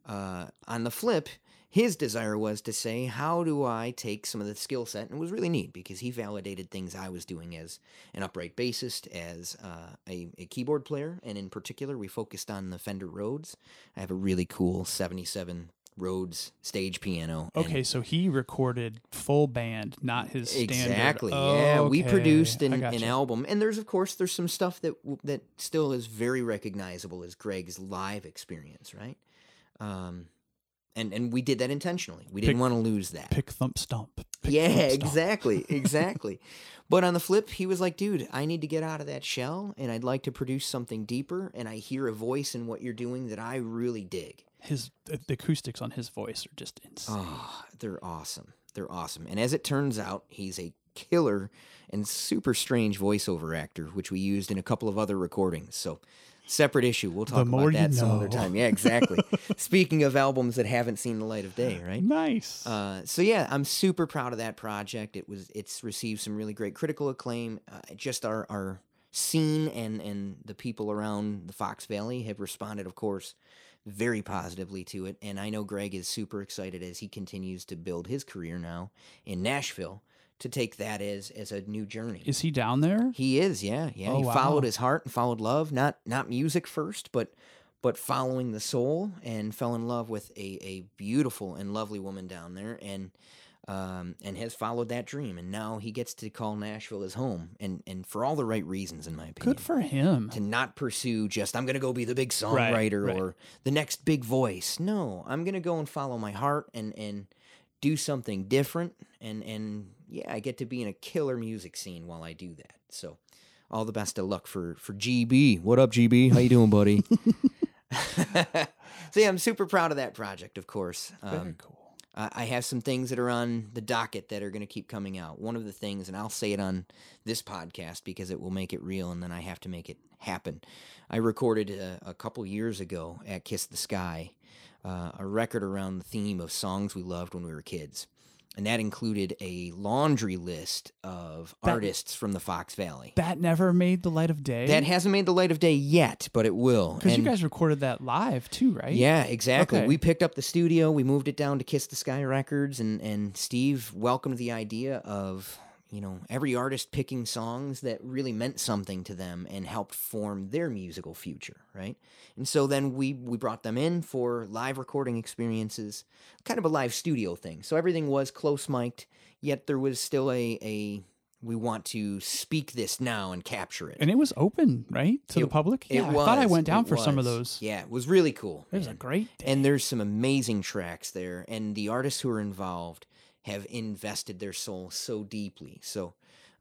Speaker 2: Uh, on the flip, his desire was to say, how do I take some of the skill set? And it was really neat because he validated things I was doing as an upright bassist, as uh, a, a keyboard player, and in particular, we focused on the Fender Rhodes. I have a really cool 77 Rhodes stage piano.
Speaker 1: Okay, so he recorded full band, not his standard.
Speaker 2: Exactly.
Speaker 1: Oh,
Speaker 2: yeah, we produced an,
Speaker 1: I
Speaker 2: an album, and there's of course there's some stuff that that still is very recognizable as Greg's live experience, right? Um, and and we did that intentionally. We didn't
Speaker 1: Pick-
Speaker 2: want to lose that.
Speaker 1: Pick thump stomp. Pick,
Speaker 2: yeah,
Speaker 1: thump, stomp.
Speaker 2: exactly, exactly. but on the flip, he was like, "Dude, I need to get out of that shell, and I'd like to produce something deeper. And I hear a voice in what you're doing that I really dig."
Speaker 1: His the the acoustics on his voice are just insane.
Speaker 2: Oh, they're awesome. They're awesome. And as it turns out, he's a killer and super strange voiceover actor, which we used in a couple of other recordings. So, separate issue. We'll talk about that some other time. Yeah, exactly. Speaking of albums that haven't seen the light of day, right?
Speaker 1: Nice.
Speaker 2: Uh, so yeah, I'm super proud of that project. It was it's received some really great critical acclaim. Uh, just our our scene and and the people around the Fox Valley have responded, of course, very positively to it. And I know Greg is super excited as he continues to build his career now in Nashville to take that as as a new journey.
Speaker 1: Is he down there?
Speaker 2: He is, yeah, yeah.
Speaker 1: Oh,
Speaker 2: he
Speaker 1: wow.
Speaker 2: followed his heart and followed love, not not music first, but but following the soul, and fell in love with a, a beautiful and lovely woman down there, and um, and has followed that dream, and now he gets to call Nashville his home, and and for all the right reasons, in my opinion.
Speaker 1: Good for him.
Speaker 2: to not pursue just I'm gonna go be the big
Speaker 1: Right,
Speaker 2: songwriter
Speaker 1: right.
Speaker 2: or the next big voice. No, I'm gonna go and follow my heart and and do something different and and yeah, I get to be in a killer music scene while I do that. So all the best of luck for for GB. What up, GB? How you doing, buddy? so yeah, I'm super proud of that project, of course.
Speaker 1: Very
Speaker 2: Um,
Speaker 1: cool.
Speaker 2: I I have some things that are on the docket that are going to keep coming out. One of the things, and I'll say it on this podcast because it will make it real, and then I have to make it happen. I recorded a, a couple years ago at Kiss the Sky uh, a record around the theme of songs we loved when we were kids. And that included a laundry list of
Speaker 1: That-
Speaker 2: artists from the Fox Valley.
Speaker 1: That never made the light of day.
Speaker 2: That hasn't made the light of day yet, but it will.
Speaker 1: because you guys recorded that live too, right?
Speaker 2: yeah, exactly.
Speaker 1: Okay.
Speaker 2: We picked up the studio, we moved it down to Kiss the Sky Records, and and Steve welcomed the idea of you know every artist picking songs that really meant something to them and helped form their musical future, right? And so then we we brought them in for live recording experiences, kind of a live studio thing. So everything was close mic'd, yet there was still a a we want to speak this now and capture it.
Speaker 1: And it was open, right, to the public.
Speaker 2: It
Speaker 1: Yeah, I thought I went down for some of those.
Speaker 2: Yeah, it was really cool.
Speaker 1: It was a great day.
Speaker 2: And there's some amazing tracks there, and the artists who are involved have invested their soul so deeply. So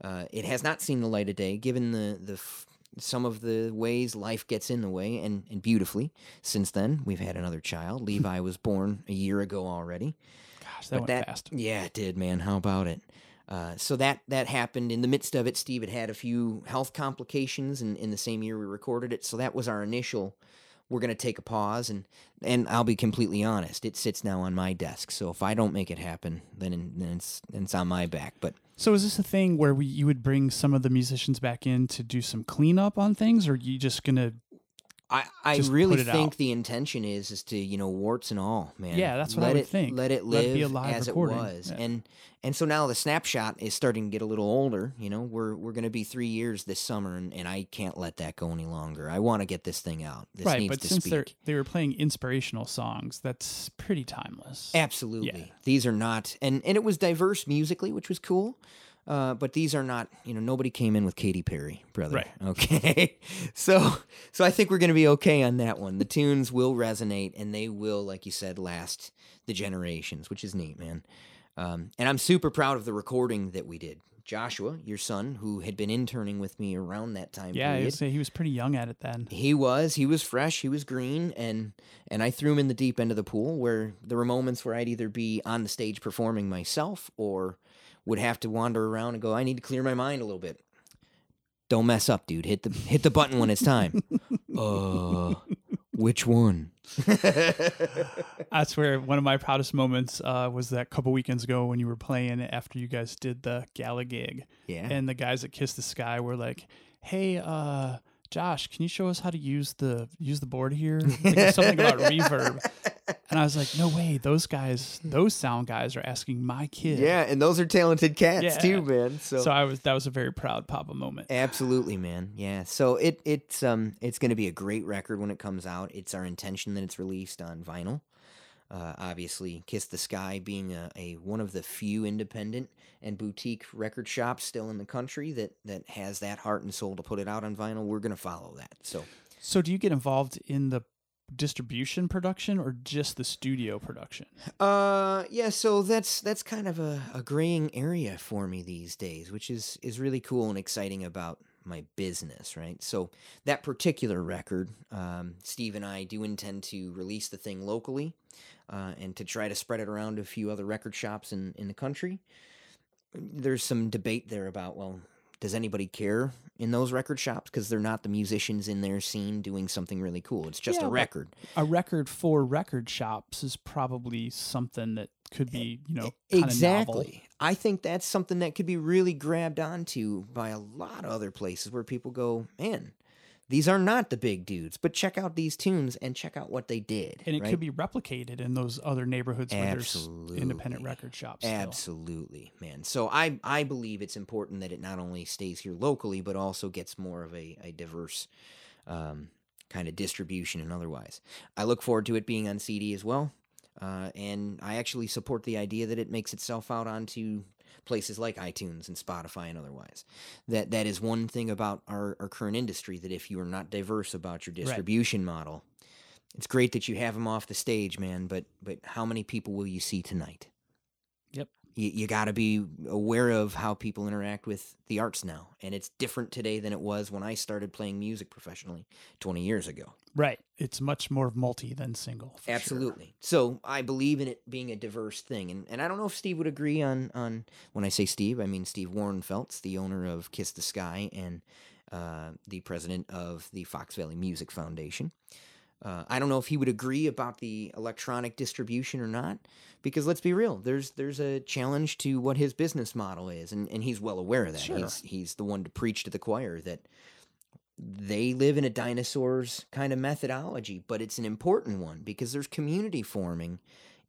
Speaker 2: uh, it has not seen the light of day, given the the f- some of the ways life gets in the way, and and beautifully. Since then, we've had another child. Levi was born a year ago already.
Speaker 1: Gosh, that went fast.
Speaker 2: Yeah, it did, man. How about it? Uh, so that that happened in the midst of it. Steve had had a few health complications, and in the same year we recorded it. So that was our initial. We're gonna take a pause, and and I'll be completely honest. It sits now on my desk. So if I don't make it happen, then, then it's then it's on my back. But
Speaker 1: So is this a thing where we, you would bring some of the musicians back in to do some cleanup on things, or are you just gonna?
Speaker 2: I, I
Speaker 1: Just
Speaker 2: really think
Speaker 1: out.
Speaker 2: the intention is is to you know warts and all man
Speaker 1: Yeah, that's what I would
Speaker 2: it,
Speaker 1: think.
Speaker 2: let it
Speaker 1: Let
Speaker 2: live
Speaker 1: it be a live
Speaker 2: as
Speaker 1: recording.
Speaker 2: it was
Speaker 1: Yeah.
Speaker 2: and and so now the snapshot is starting to get a little older you know we're we're gonna be three years this summer and, and I can't let that go any longer I want to get this thing out this
Speaker 1: right,
Speaker 2: needs
Speaker 1: but
Speaker 2: to
Speaker 1: since they're they were playing inspirational songs, that's pretty timeless.
Speaker 2: absolutely these are not and and it was diverse musically which was cool uh, but these are not, you know, nobody came in with Katy Perry, brother.
Speaker 1: Right.
Speaker 2: Okay. so, so I think we're going to be okay on that one. The tunes will resonate and they will, like you said, last the generations, which is neat, man. Um, and I'm super proud of the recording that we did. Joshua, your son, who had been interning with me around that time
Speaker 1: yeah,
Speaker 2: period,
Speaker 1: say he was pretty young at it then.
Speaker 2: he was. He was fresh. He was green, and and I threw him in the deep end of the pool where there were moments where I'd either be on the stage performing myself or would have to wander around and go. I need to clear my mind a little bit. Don't mess up, dude. Hit the hit the button when it's time. uh, which one?
Speaker 1: That's where one of my proudest moments uh, was that couple weekends ago when you were playing after you guys did the gala gig,
Speaker 2: yeah.
Speaker 1: and the guys at Kiss the Sky were like, "Hey, uh, Josh, can you show us how to use the use the board here? Like, something about reverb." And I was like, no way, those guys, those sound guys are asking my kid.
Speaker 2: Yeah, and those are talented cats
Speaker 1: Yeah.
Speaker 2: too, man. So,
Speaker 1: So I was that was a very proud papa moment.
Speaker 2: absolutely, man. Yeah. So it it's um it's going to be a great record when it comes out. It's our intention that it's released on vinyl. Uh, obviously, Kiss the Sky being a, a one of the few independent and boutique record shops still in the country that that has that heart and soul to put it out on vinyl. We're going to follow that. So
Speaker 1: So do you get involved in the distribution production or just the studio production?
Speaker 2: Uh, yeah. So that's that's kind of a, a graying area for me these days, which is is really cool and exciting about my business, right? So that particular record, um, Steve and I do intend to release the thing locally, uh, and to try to spread it around to a few other record shops in in the country. There's some debate there about well. Does anybody care in those record shops? Because they're not the musicians in their scene doing something really cool. It's just
Speaker 1: Yeah,
Speaker 2: a record.
Speaker 1: A record for record shops is probably something that could be, you know,
Speaker 2: exactly.
Speaker 1: novel.
Speaker 2: I think that's something that could be really grabbed onto by a lot of other places where people go, man, these are not the big dudes, but check out these tunes and check out what they did.
Speaker 1: And it
Speaker 2: right?
Speaker 1: could be replicated in those other neighborhoods where there's independent record shops. still.
Speaker 2: Absolutely, man. So I I believe it's important that it not only stays here locally, but also gets more of a, a diverse um, kind of distribution and otherwise. I look forward to it being on CD as well. Uh, and I actually support the idea that it makes itself out onto places like iTunes and Spotify and otherwise. That that is one thing about our, our current industry that if you are not diverse about your distribution model, it's great that you have them off the stage, man. But but how many people will you see tonight? You, you got to be aware of how people interact with the arts now, and it's different today than it was when I started playing music professionally 20 years ago.
Speaker 1: Right. It's much more multi than single. for sure.
Speaker 2: Absolutely. So I believe in it being a diverse thing, and and I don't know if Steve would agree on on when I say Steve, I mean Steve Warrenfeltz, the owner of Kiss the Sky and uh, the president of the Fox Valley Music Foundation. Uh, I don't know if he would agree about the electronic distribution or not, because let's be real, there's there's a challenge to what his business model is, and, and he's well aware of that.
Speaker 1: Sure.
Speaker 2: He's he's the one to preach to the choir that they live in a dinosaur's kind of methodology, but it's an important one because there's community forming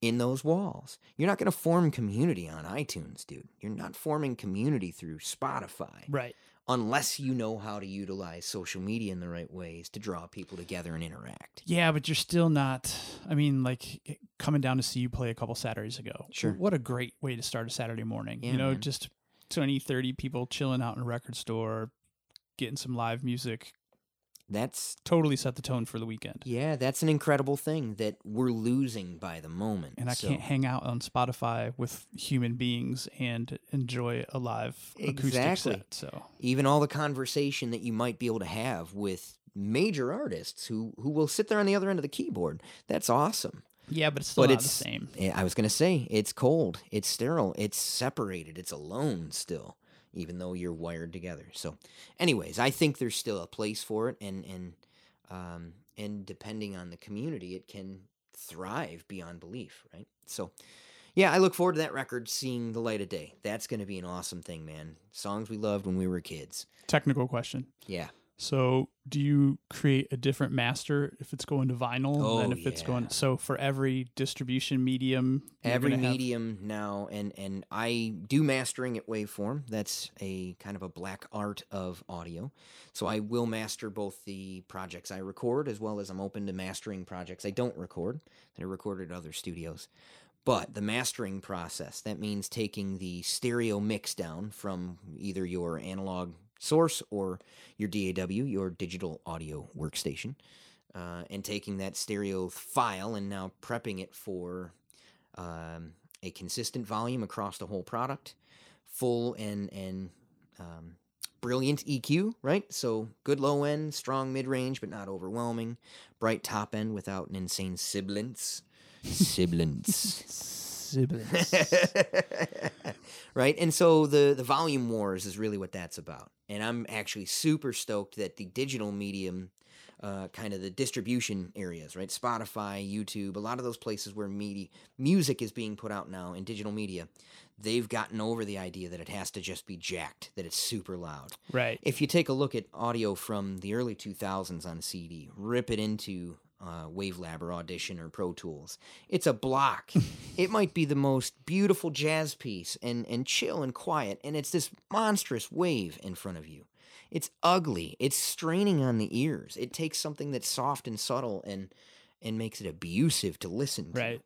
Speaker 2: in those walls. You're not going to form community on iTunes, dude. You're not forming community through Spotify
Speaker 1: Right.
Speaker 2: Unless you know how to utilize social media in the right ways to draw people together and interact.
Speaker 1: Yeah, but you're still not. I mean, like eh, coming down to see you play a couple Saturdays ago.
Speaker 2: Sure.
Speaker 1: What a great way to start a Saturday morning.
Speaker 2: Yeah,
Speaker 1: you know,
Speaker 2: man.
Speaker 1: just 20, 30 people chilling out in a record store, getting some live music.
Speaker 2: That's
Speaker 1: Totally set the tone for the weekend.
Speaker 2: yeah, that's an incredible thing that we're losing by the moment.
Speaker 1: And I
Speaker 2: So-
Speaker 1: can't hang out on Spotify with human beings and enjoy a live acoustic
Speaker 2: Exactly.
Speaker 1: set. So
Speaker 2: even all the conversation that you might be able to have with major artists who who will sit there on the other end of the keyboard. That's awesome.
Speaker 1: yeah, but it's still
Speaker 2: But
Speaker 1: not
Speaker 2: it's-
Speaker 1: the same.
Speaker 2: I was gonna say it's cold, it's sterile, it's separated, it's alone still, even though you're wired together. So, anyways, I think there's still a place for it, and and um, and depending on the community, it can thrive beyond belief, right? So, yeah, I look forward to that record seeing the light of day. That's gonna be an awesome thing, man. Songs we loved when we were kids.
Speaker 1: Technical question.
Speaker 2: Yeah.
Speaker 1: So, do you create a different master if it's going to vinyl
Speaker 2: Oh,
Speaker 1: than if it's going? So, for every distribution medium,
Speaker 2: every
Speaker 1: gonna have-
Speaker 2: medium now and and i do mastering at waveform. That's a kind of a black art of audio. So i will master both the projects i record as well as i'm open to mastering projects i don't record that are recorded at other studios. But the mastering process that means taking the stereo mix down from either your analog source or your daw your digital audio workstation uh, and taking that stereo file and now prepping it for um, a consistent volume across the whole product, full and and um, brilliant EQ, right? So good low end, strong mid range, but not overwhelming. Bright top end without an insane sibilance. Sibilance.
Speaker 1: siblings.
Speaker 2: right? And so the the volume wars is really what that's about. And I'm actually super stoked that the digital medium uh, kind of the distribution areas, right? Spotify, YouTube, a lot of those places where media music is being put out now in digital media, they've gotten over the idea that it has to just be jacked, that it's super loud.
Speaker 1: right.
Speaker 2: If you take a look at audio from the early 2000s on CD, rip it into uh, Wavelab or Audition or Pro Tools. It's a block. it might be the most beautiful jazz piece and, and chill and quiet, and it's this monstrous wave in front of you. It's ugly. It's straining on the ears. It takes something that's soft and subtle and and makes it abusive to listen to.
Speaker 1: Right.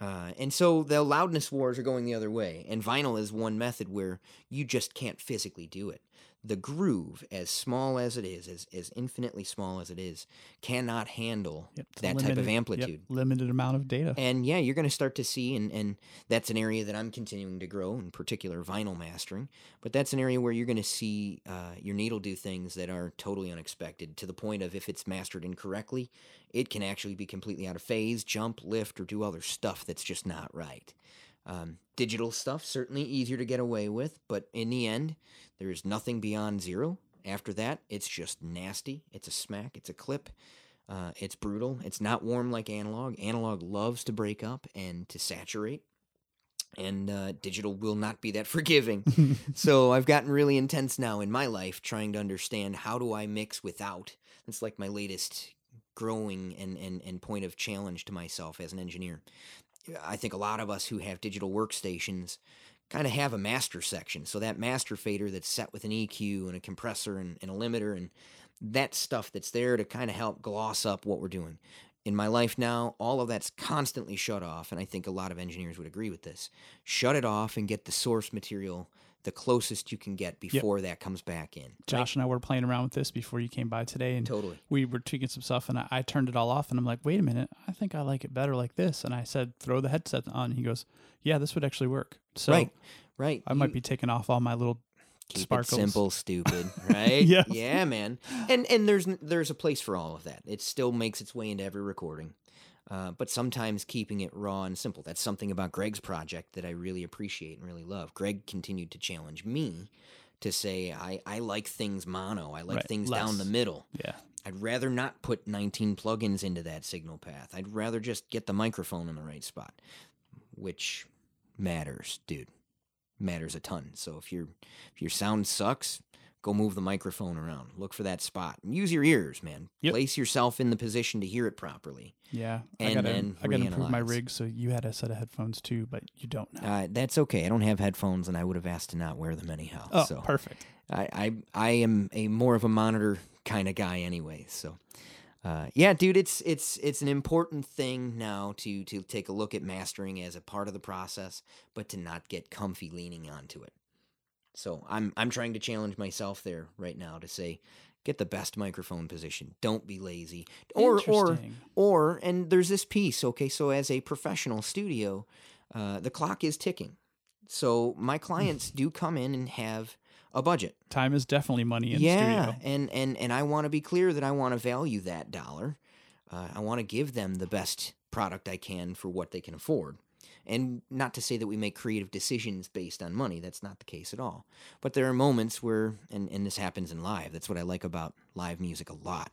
Speaker 2: Uh, and so the loudness wars are going the other way. And vinyl is one method where you just can't physically do it. The groove, as small as it is, as, as infinitely small as it is, cannot handle
Speaker 1: Yep,
Speaker 2: that type of
Speaker 1: limited- yep,
Speaker 2: amplitude.
Speaker 1: limited amount of data.
Speaker 2: And yeah, you're going to start to see, and, and that's an area that I'm continuing to grow, in particular vinyl mastering. But that's an area where you're going to see uh, your needle do things that are totally unexpected to the point of if it's mastered incorrectly, it can actually be completely out of phase, jump, lift, or do other stuff that's just not right. Um, digital stuff, certainly easier to get away with, but in the end, there is nothing beyond zero. After that, it's just nasty. It's a smack, it's a clip. Uh, it's brutal. It's not warm like analog. Analog loves to break up and to saturate, and uh, digital will not be that forgiving. so I've gotten really intense now in my life trying to understand how do I mix without. That's like my latest growing and, and, and point of challenge to myself as an engineer. I think a lot of us who have digital workstations kind of have a master section. So that master fader that's set with an EQ and a compressor and, and a limiter and that stuff that's there to kind of help gloss up what we're doing. In my life now, all of that's constantly shut off, and I think a lot of engineers would agree with this. Shut it off and get the source material the closest you can get before that comes back in.
Speaker 1: Josh and I were playing around with this before you came by today, and
Speaker 2: Totally.
Speaker 1: we were tweaking some stuff, and I, I turned it all off, and I'm like, wait a minute, I think I like it better like this. And I said, throw the headset on. And He goes, yeah, this would actually work. So
Speaker 2: right, right.
Speaker 1: I might
Speaker 2: You-
Speaker 1: be taking off all my little
Speaker 2: keep
Speaker 1: sparkles.
Speaker 2: it simple, stupid, right?
Speaker 1: Yes.
Speaker 2: Yeah, man. And and there's there's a place for all of that. It still makes its way into every recording. Uh, but sometimes keeping it raw and simple. That's something about Greg's project that I really appreciate and really love. Greg continued to challenge me to say, I, I like things mono. I like
Speaker 1: Right,
Speaker 2: things down the middle.
Speaker 1: Yeah.
Speaker 2: I'd rather not put 19 plugins into that signal path. I'd rather just get the microphone in the right spot, which matters, dude. Matters a ton. So if your if your sound sucks, go move the microphone around. Look for that spot. And use your ears, man.
Speaker 1: Yep.
Speaker 2: Place yourself in the position to hear it properly.
Speaker 1: Yeah. I
Speaker 2: And
Speaker 1: gotta,
Speaker 2: then
Speaker 1: I gotta improve my rig, so you had a set of headphones too, but you don't now.
Speaker 2: Uh, that's okay. I don't have headphones, and I would have asked to not wear them anyhow.
Speaker 1: oh,
Speaker 2: so
Speaker 1: perfect.
Speaker 2: I, I I am a more of a monitor kind of guy anyway. So uh, yeah, dude, it's it's it's an important thing now to to take a look at mastering as a part of the process, but to not get comfy leaning onto it. So I'm I'm trying to challenge myself there right now to say get the best microphone position. Don't be lazy. Or or or and there's this piece, okay, so as a professional studio, uh, the clock is ticking. So my clients do come in and have a budget
Speaker 1: Time is definitely money in
Speaker 2: yeah,
Speaker 1: studio.
Speaker 2: and and and I want to be clear that I want to value that dollar. Uh, I want to give them the best product I can for what they can afford, and not to say that we make creative decisions based on money. That's not the case at all. But there are moments where, and and this happens in live. That's what I like about live music a lot.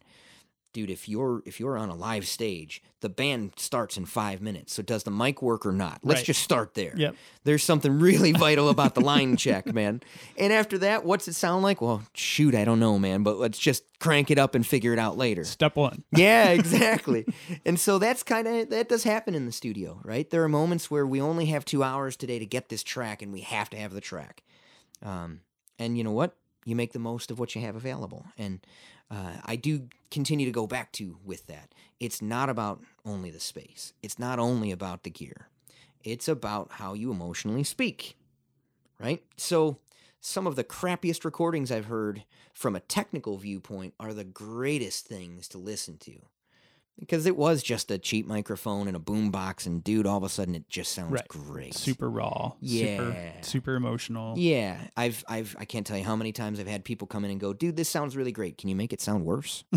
Speaker 2: Dude, if you're if you're on a live stage, the band starts in five minutes. So does the mic work or not? Let's
Speaker 1: Right.
Speaker 2: just start there
Speaker 1: Yep.
Speaker 2: there's something really vital about the line check, man. And after that, what's it sound like? Well, shoot, I don't know, man, but let's just crank it up and figure it out later.
Speaker 1: Step one.
Speaker 2: Yeah, exactly. and so that's kind of that does happen in the studio, right? There are moments where we only have 2 hours today to get this track and we have to have the track. Um and you know what? You make the most of what you have available. And uh, I do continue to go back to with that. It's not about only the space. It's not only about the gear. It's about how you emotionally speak, right? So, some of the crappiest recordings I've heard from a technical viewpoint are the greatest things to listen to. Because it was just a cheap microphone and a boom box, and dude, all of a sudden it just sounds
Speaker 1: Right.
Speaker 2: great.
Speaker 1: Super raw. Super,
Speaker 2: Yeah.
Speaker 1: super emotional.
Speaker 2: Yeah, I've I've I can't tell you how many times I've had people come in and go, "Dude, this sounds really great. Can you make it sound worse?"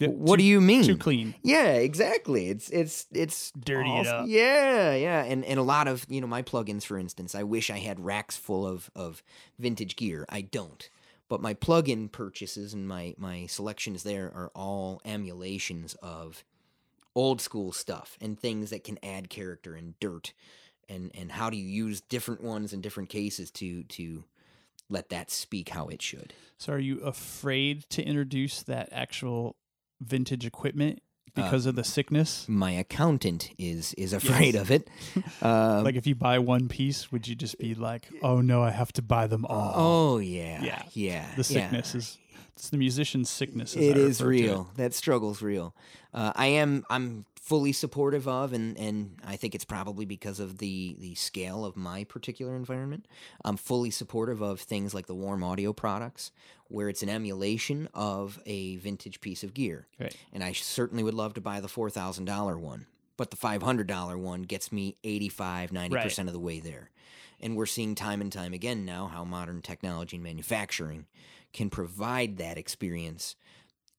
Speaker 1: Yeah,
Speaker 2: what
Speaker 1: too,
Speaker 2: do you mean?
Speaker 1: Too clean.
Speaker 2: Yeah, exactly. It's it's it's
Speaker 1: Dirty
Speaker 2: all-
Speaker 1: it up.
Speaker 2: Yeah, yeah, and and a lot of you know my plugins, for instance, I wish I had racks full of of vintage gear. I don't, but my plugin purchases and my my selections there are all emulations of old school stuff and things that can add character and dirt, and and how do you use different ones in different cases to to let that speak how it should.
Speaker 1: So, are you afraid to introduce that actual vintage equipment because of the sickness?
Speaker 2: My accountant is is afraid of it. Uh,
Speaker 1: Like if you buy one piece, would you just be like, "Oh no, I have to buy them all"?
Speaker 2: oh yeah,
Speaker 1: Yeah.
Speaker 2: yeah.
Speaker 1: the
Speaker 2: yeah.
Speaker 1: sickness is it's the musician's sickness. as
Speaker 2: It
Speaker 1: I
Speaker 2: is real. That struggle's real. Uh, I am. I'm fully supportive of, and and I think it's probably because of the the scale of my particular environment. I'm fully supportive of things like the warm audio products, where it's an emulation of a vintage piece of gear.
Speaker 1: Right.
Speaker 2: And I certainly would love to buy the four thousand dollar one, but the five hundred dollar one gets me 85 90
Speaker 1: Right.
Speaker 2: percent of the way there. And we're seeing time and time again now how modern technology and manufacturing can provide that experience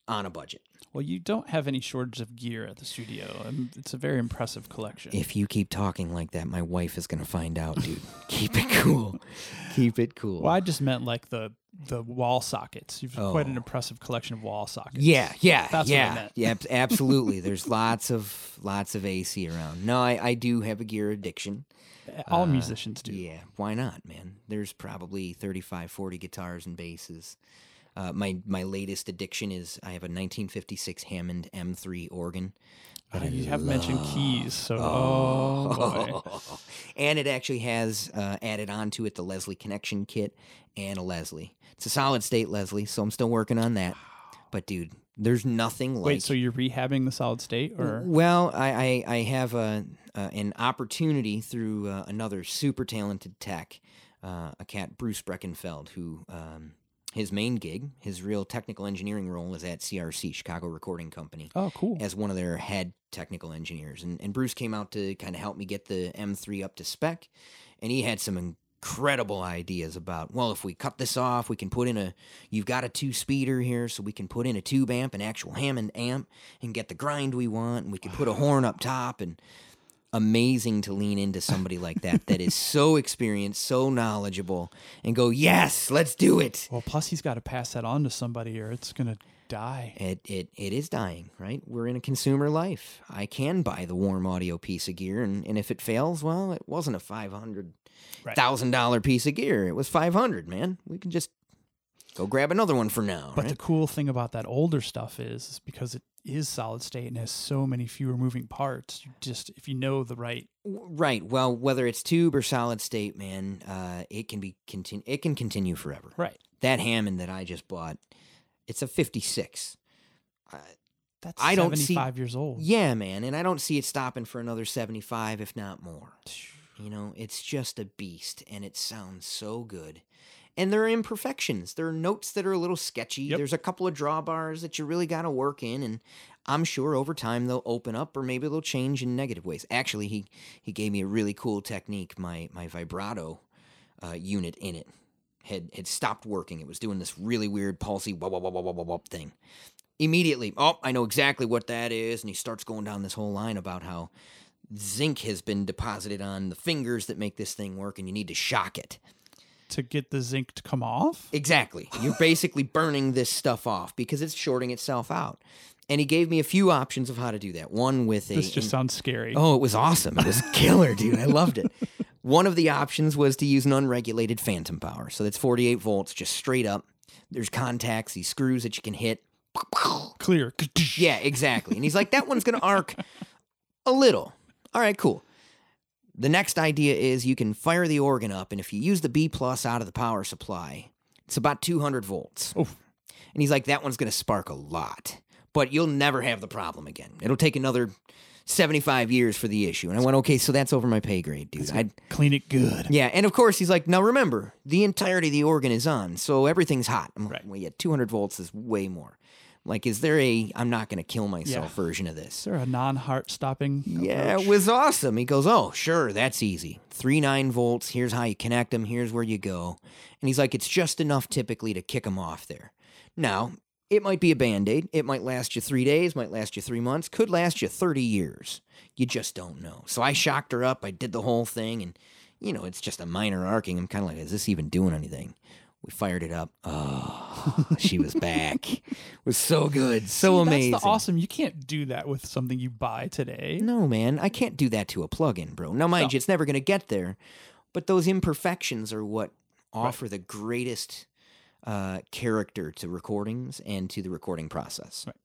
Speaker 2: on a budget.
Speaker 1: Well, you don't have any shortage of gear at the studio, and it's a very impressive collection.
Speaker 2: If you keep talking like that, my wife is going to find out, dude. keep it cool. Keep it cool.
Speaker 1: well, I just meant like the the wall sockets. You've quite an
Speaker 2: Oh.
Speaker 1: impressive collection of wall sockets.
Speaker 2: Yeah, yeah,
Speaker 1: That's what I
Speaker 2: yeah,
Speaker 1: meant.
Speaker 2: yeah. Absolutely. There's lots of lots of AC around. No, I, I do have a gear addiction.
Speaker 1: all
Speaker 2: Uh,
Speaker 1: musicians do.
Speaker 2: Yeah, why not, man? There's probably 35, 40 guitars and basses. Uh, my my latest addiction is I have a 1956 Hammond M3 organ.
Speaker 1: Uh, you have mentioned keys, so oh, boy.
Speaker 2: and it actually has uh, added onto it the Leslie Connection kit and a Leslie. It's a solid state Leslie, so I'm still working on that. But dude, there's nothing like.
Speaker 1: Wait, so you're rehabbing the solid state, or
Speaker 2: Well, I I, I have a, uh, an opportunity through uh, another super talented tech, uh, a cat Bruce Breckenfeld, who um, his main gig, his real technical engineering role, is at CRC Chicago Recording Company
Speaker 1: oh, cool.
Speaker 2: as one of their head technical engineers. And, and Bruce came out to kind of help me get the M3 up to spec. And he had some incredible ideas about, well, if we cut this off, we can put in a, you've got a two speeder here, so we can put in a tube amp, an actual Hammond amp, and get the grind we want. And we can put a horn up top. And amazing to lean into somebody like that, that is so experienced, so knowledgeable, and go, yes, let's do it.
Speaker 1: Well, plus he's got to pass that on to somebody, or it's gonna die.
Speaker 2: It, it it is dying, right? We're in a consumer life. I can buy the warm audio piece of gear, and, and if it fails, well, it wasn't a five hundred thousand dollar piece of gear. It was five hundred, man. We can just go grab another one for now.
Speaker 1: But
Speaker 2: right?
Speaker 1: the cool thing about that older stuff is, is because it is solid state and has so many fewer moving parts. You just if you know the right,
Speaker 2: right. Well, whether it's tube or solid state, man, uh, it can be continue. It can continue forever.
Speaker 1: right.
Speaker 2: That Hammond that I just bought, it's a fifty six.
Speaker 1: That's
Speaker 2: I don't see-
Speaker 1: five years old.
Speaker 2: Yeah, man, and I don't see it stopping for another seventy five, if not more. You know, it's just a beast and it sounds so good. And there are imperfections. There are notes that are a little sketchy.
Speaker 1: Yep.
Speaker 2: There's a couple of drawbars that you really got to work in and I'm sure over time they'll open up or maybe they'll change in negative ways. Actually, he he gave me a really cool technique. My my vibrato uh, unit in it had had stopped working. It was doing this really weird pulsy wop wop wop wop wop wop thing. Immediately, oh, I know exactly what that is, and he starts going down this whole line about how zinc has been deposited on the fingers that make this thing work, and you need to shock it.
Speaker 1: To get the zinc to come off.
Speaker 2: Exactly. You're basically burning this stuff off because it's shorting itself out. And he gave me a few options of how to do that. One with a
Speaker 1: This just sounds scary.
Speaker 2: Oh, it was awesome. It was killer, dude. I loved it. One of the options was to use an unregulated phantom power. So that's 48 volts, just straight up. There's contacts, these screws that you can hit.
Speaker 1: Clear.
Speaker 2: Yeah, exactly. And he's like, that one's going to arc a little. All right, cool. The next idea is you can fire the organ up, and if you use the B plus out of the power supply, it's about 200 volts.
Speaker 1: Oof.
Speaker 2: And he's like, that one's going to spark a lot, but you'll never have the problem again. It'll take another 75 years for the issue. And I went, okay, so that's over my pay grade, dude. I'd
Speaker 1: Clean it good.
Speaker 2: yeah, and of course he's like, now remember, the entirety of the organ is on, so everything's hot. I'm like,
Speaker 1: Right.
Speaker 2: well, yeah, 200 volts is way more. Like, is there a I'm not going to kill myself
Speaker 1: Yeah.
Speaker 2: version of this?
Speaker 1: Is there a non-heart stopping?
Speaker 2: Yeah,
Speaker 1: approach?
Speaker 2: it was awesome. He goes, oh, sure, that's easy. Three nine volts. Here's how you connect them. Here's where you go. And he's like, it's just enough typically to kick them off there. Now, it might be a band aid. It might last you three days, might last you three months, could last you 30 years. You just don't know. So I shocked her up. I did the whole thing. And, you know, it's just a minor arcing. I'm kind of like, is this even doing anything? We fired it up. Oh, she was back. It was so good. So
Speaker 1: See,
Speaker 2: amazing.
Speaker 1: That's the awesome. You can't do that with something you buy today.
Speaker 2: No, man, I can't do that to a plug-in, bro. Now, mind
Speaker 1: No.
Speaker 2: you, it's never going to get there, but those imperfections are what offer the greatest uh, character to recordings and to the recording process.
Speaker 1: Right.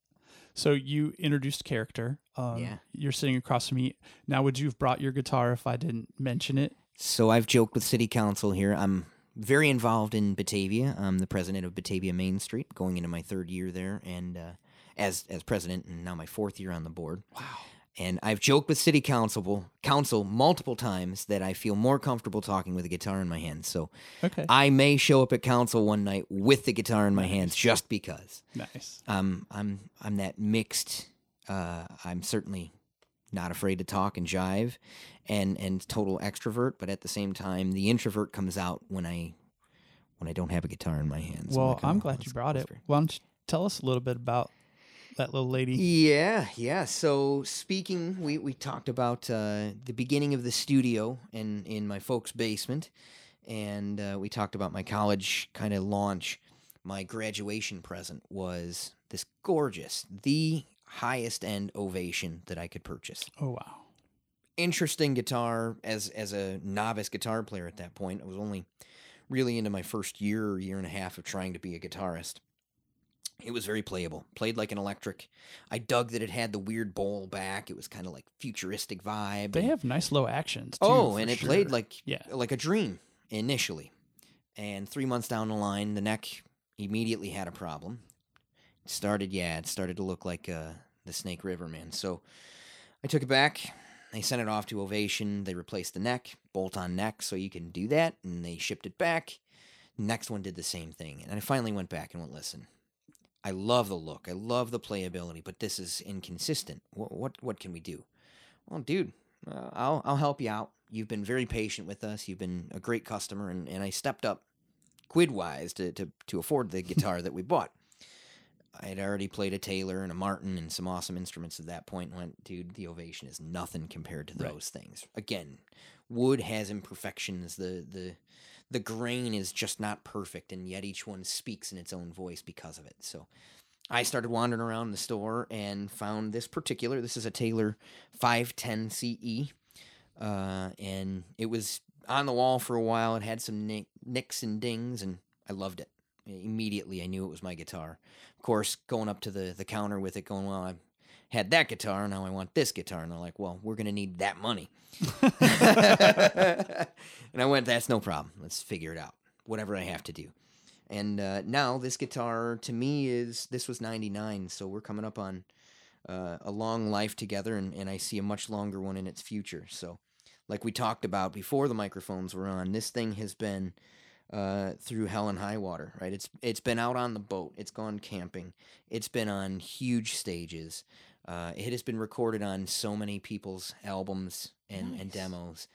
Speaker 1: So you introduced character. Um,
Speaker 2: Yeah.
Speaker 1: You're sitting across from me. Now, would you have brought your guitar if I didn't mention it?
Speaker 2: So I've joked with City Council here. I'm very involved in Batavia. I'm the president of Batavia Main Street, going into my third year there, and uh, as as president, and now my fourth year on the board.
Speaker 1: Wow.
Speaker 2: And I've joked with City Council council multiple times that I feel more comfortable talking with a guitar in my hands. So
Speaker 1: Okay.
Speaker 2: I may show up at council one night with the guitar in my hands just because.
Speaker 1: nice.
Speaker 2: Um, I'm I'm that mixed. Uh, I'm certainly not afraid to talk and jive, and and total extrovert. But at the same time, the introvert comes out when I when I don't have a guitar in my hands.
Speaker 1: well,
Speaker 2: like,
Speaker 1: I'm
Speaker 2: "Oh,
Speaker 1: glad you brought it. Why don't you tell us a little bit about that little lady?
Speaker 2: Yeah, yeah. So speaking, we, we talked about uh, the beginning of the studio in in my folks' basement, and uh, we talked about my college kind of launch. My graduation present was this gorgeous, the highest end ovation that I could purchase.
Speaker 1: Oh wow.
Speaker 2: Interesting guitar as as a novice guitar player at that point. I was only really into my first year or year and a half of trying to be a guitarist. It was very playable. Played like an electric. I dug that it had the weird bowl back. It was kind of like futuristic vibe.
Speaker 1: They
Speaker 2: and-
Speaker 1: have nice low actions. Too,
Speaker 2: oh, and it
Speaker 1: sure.
Speaker 2: played like
Speaker 1: Yeah.
Speaker 2: like a dream initially. And three months down the line, the neck immediately had a problem. It started, yeah, it started to look like uh, the Snake River, man. So I took it back. They sent it off to Ovation. They replaced the neck, bolt on neck, so you can do that. And they shipped it back. Next one did the same thing. And I finally went back and went, listen, I love the look. I love the playability, but this is inconsistent. What what, what can we do? Well, dude, uh, I'll I'll help you out. You've been very patient with us. You've been a great customer, and, and I stepped up quid wise to, to to afford the guitar that we bought. I had already played a Taylor and a Martin and some awesome instruments at that point. And went, dude, the Ovation is nothing compared to
Speaker 1: Right.
Speaker 2: those things. Again, wood has imperfections. The the the grain is just not perfect, and yet each one speaks in its own voice because of it. So I started wandering around the store and found this particular. This is a Taylor 510 CE, uh, and it was on the wall for a while. It had some nick, nicks and dings, and I loved it. Immediately, I knew it was my guitar. Of course, going up to the the counter with it, going, "Well, I had that guitar, now I want this guitar," and they're like, "Well, we're gonna need that money." and I went, "That's no problem. Let's figure it out. Whatever I have to do." And uh, now this guitar to me is this was 99, so we're coming up on uh, a long life together, and, and I see a much longer one in its future. So, like we talked about before the microphones were on, this thing has been uh, through hell and high water, right? It's it's been out on the boat, it's gone camping, it's been on huge stages. Uh, it has been recorded on so many people's albums and, and demos,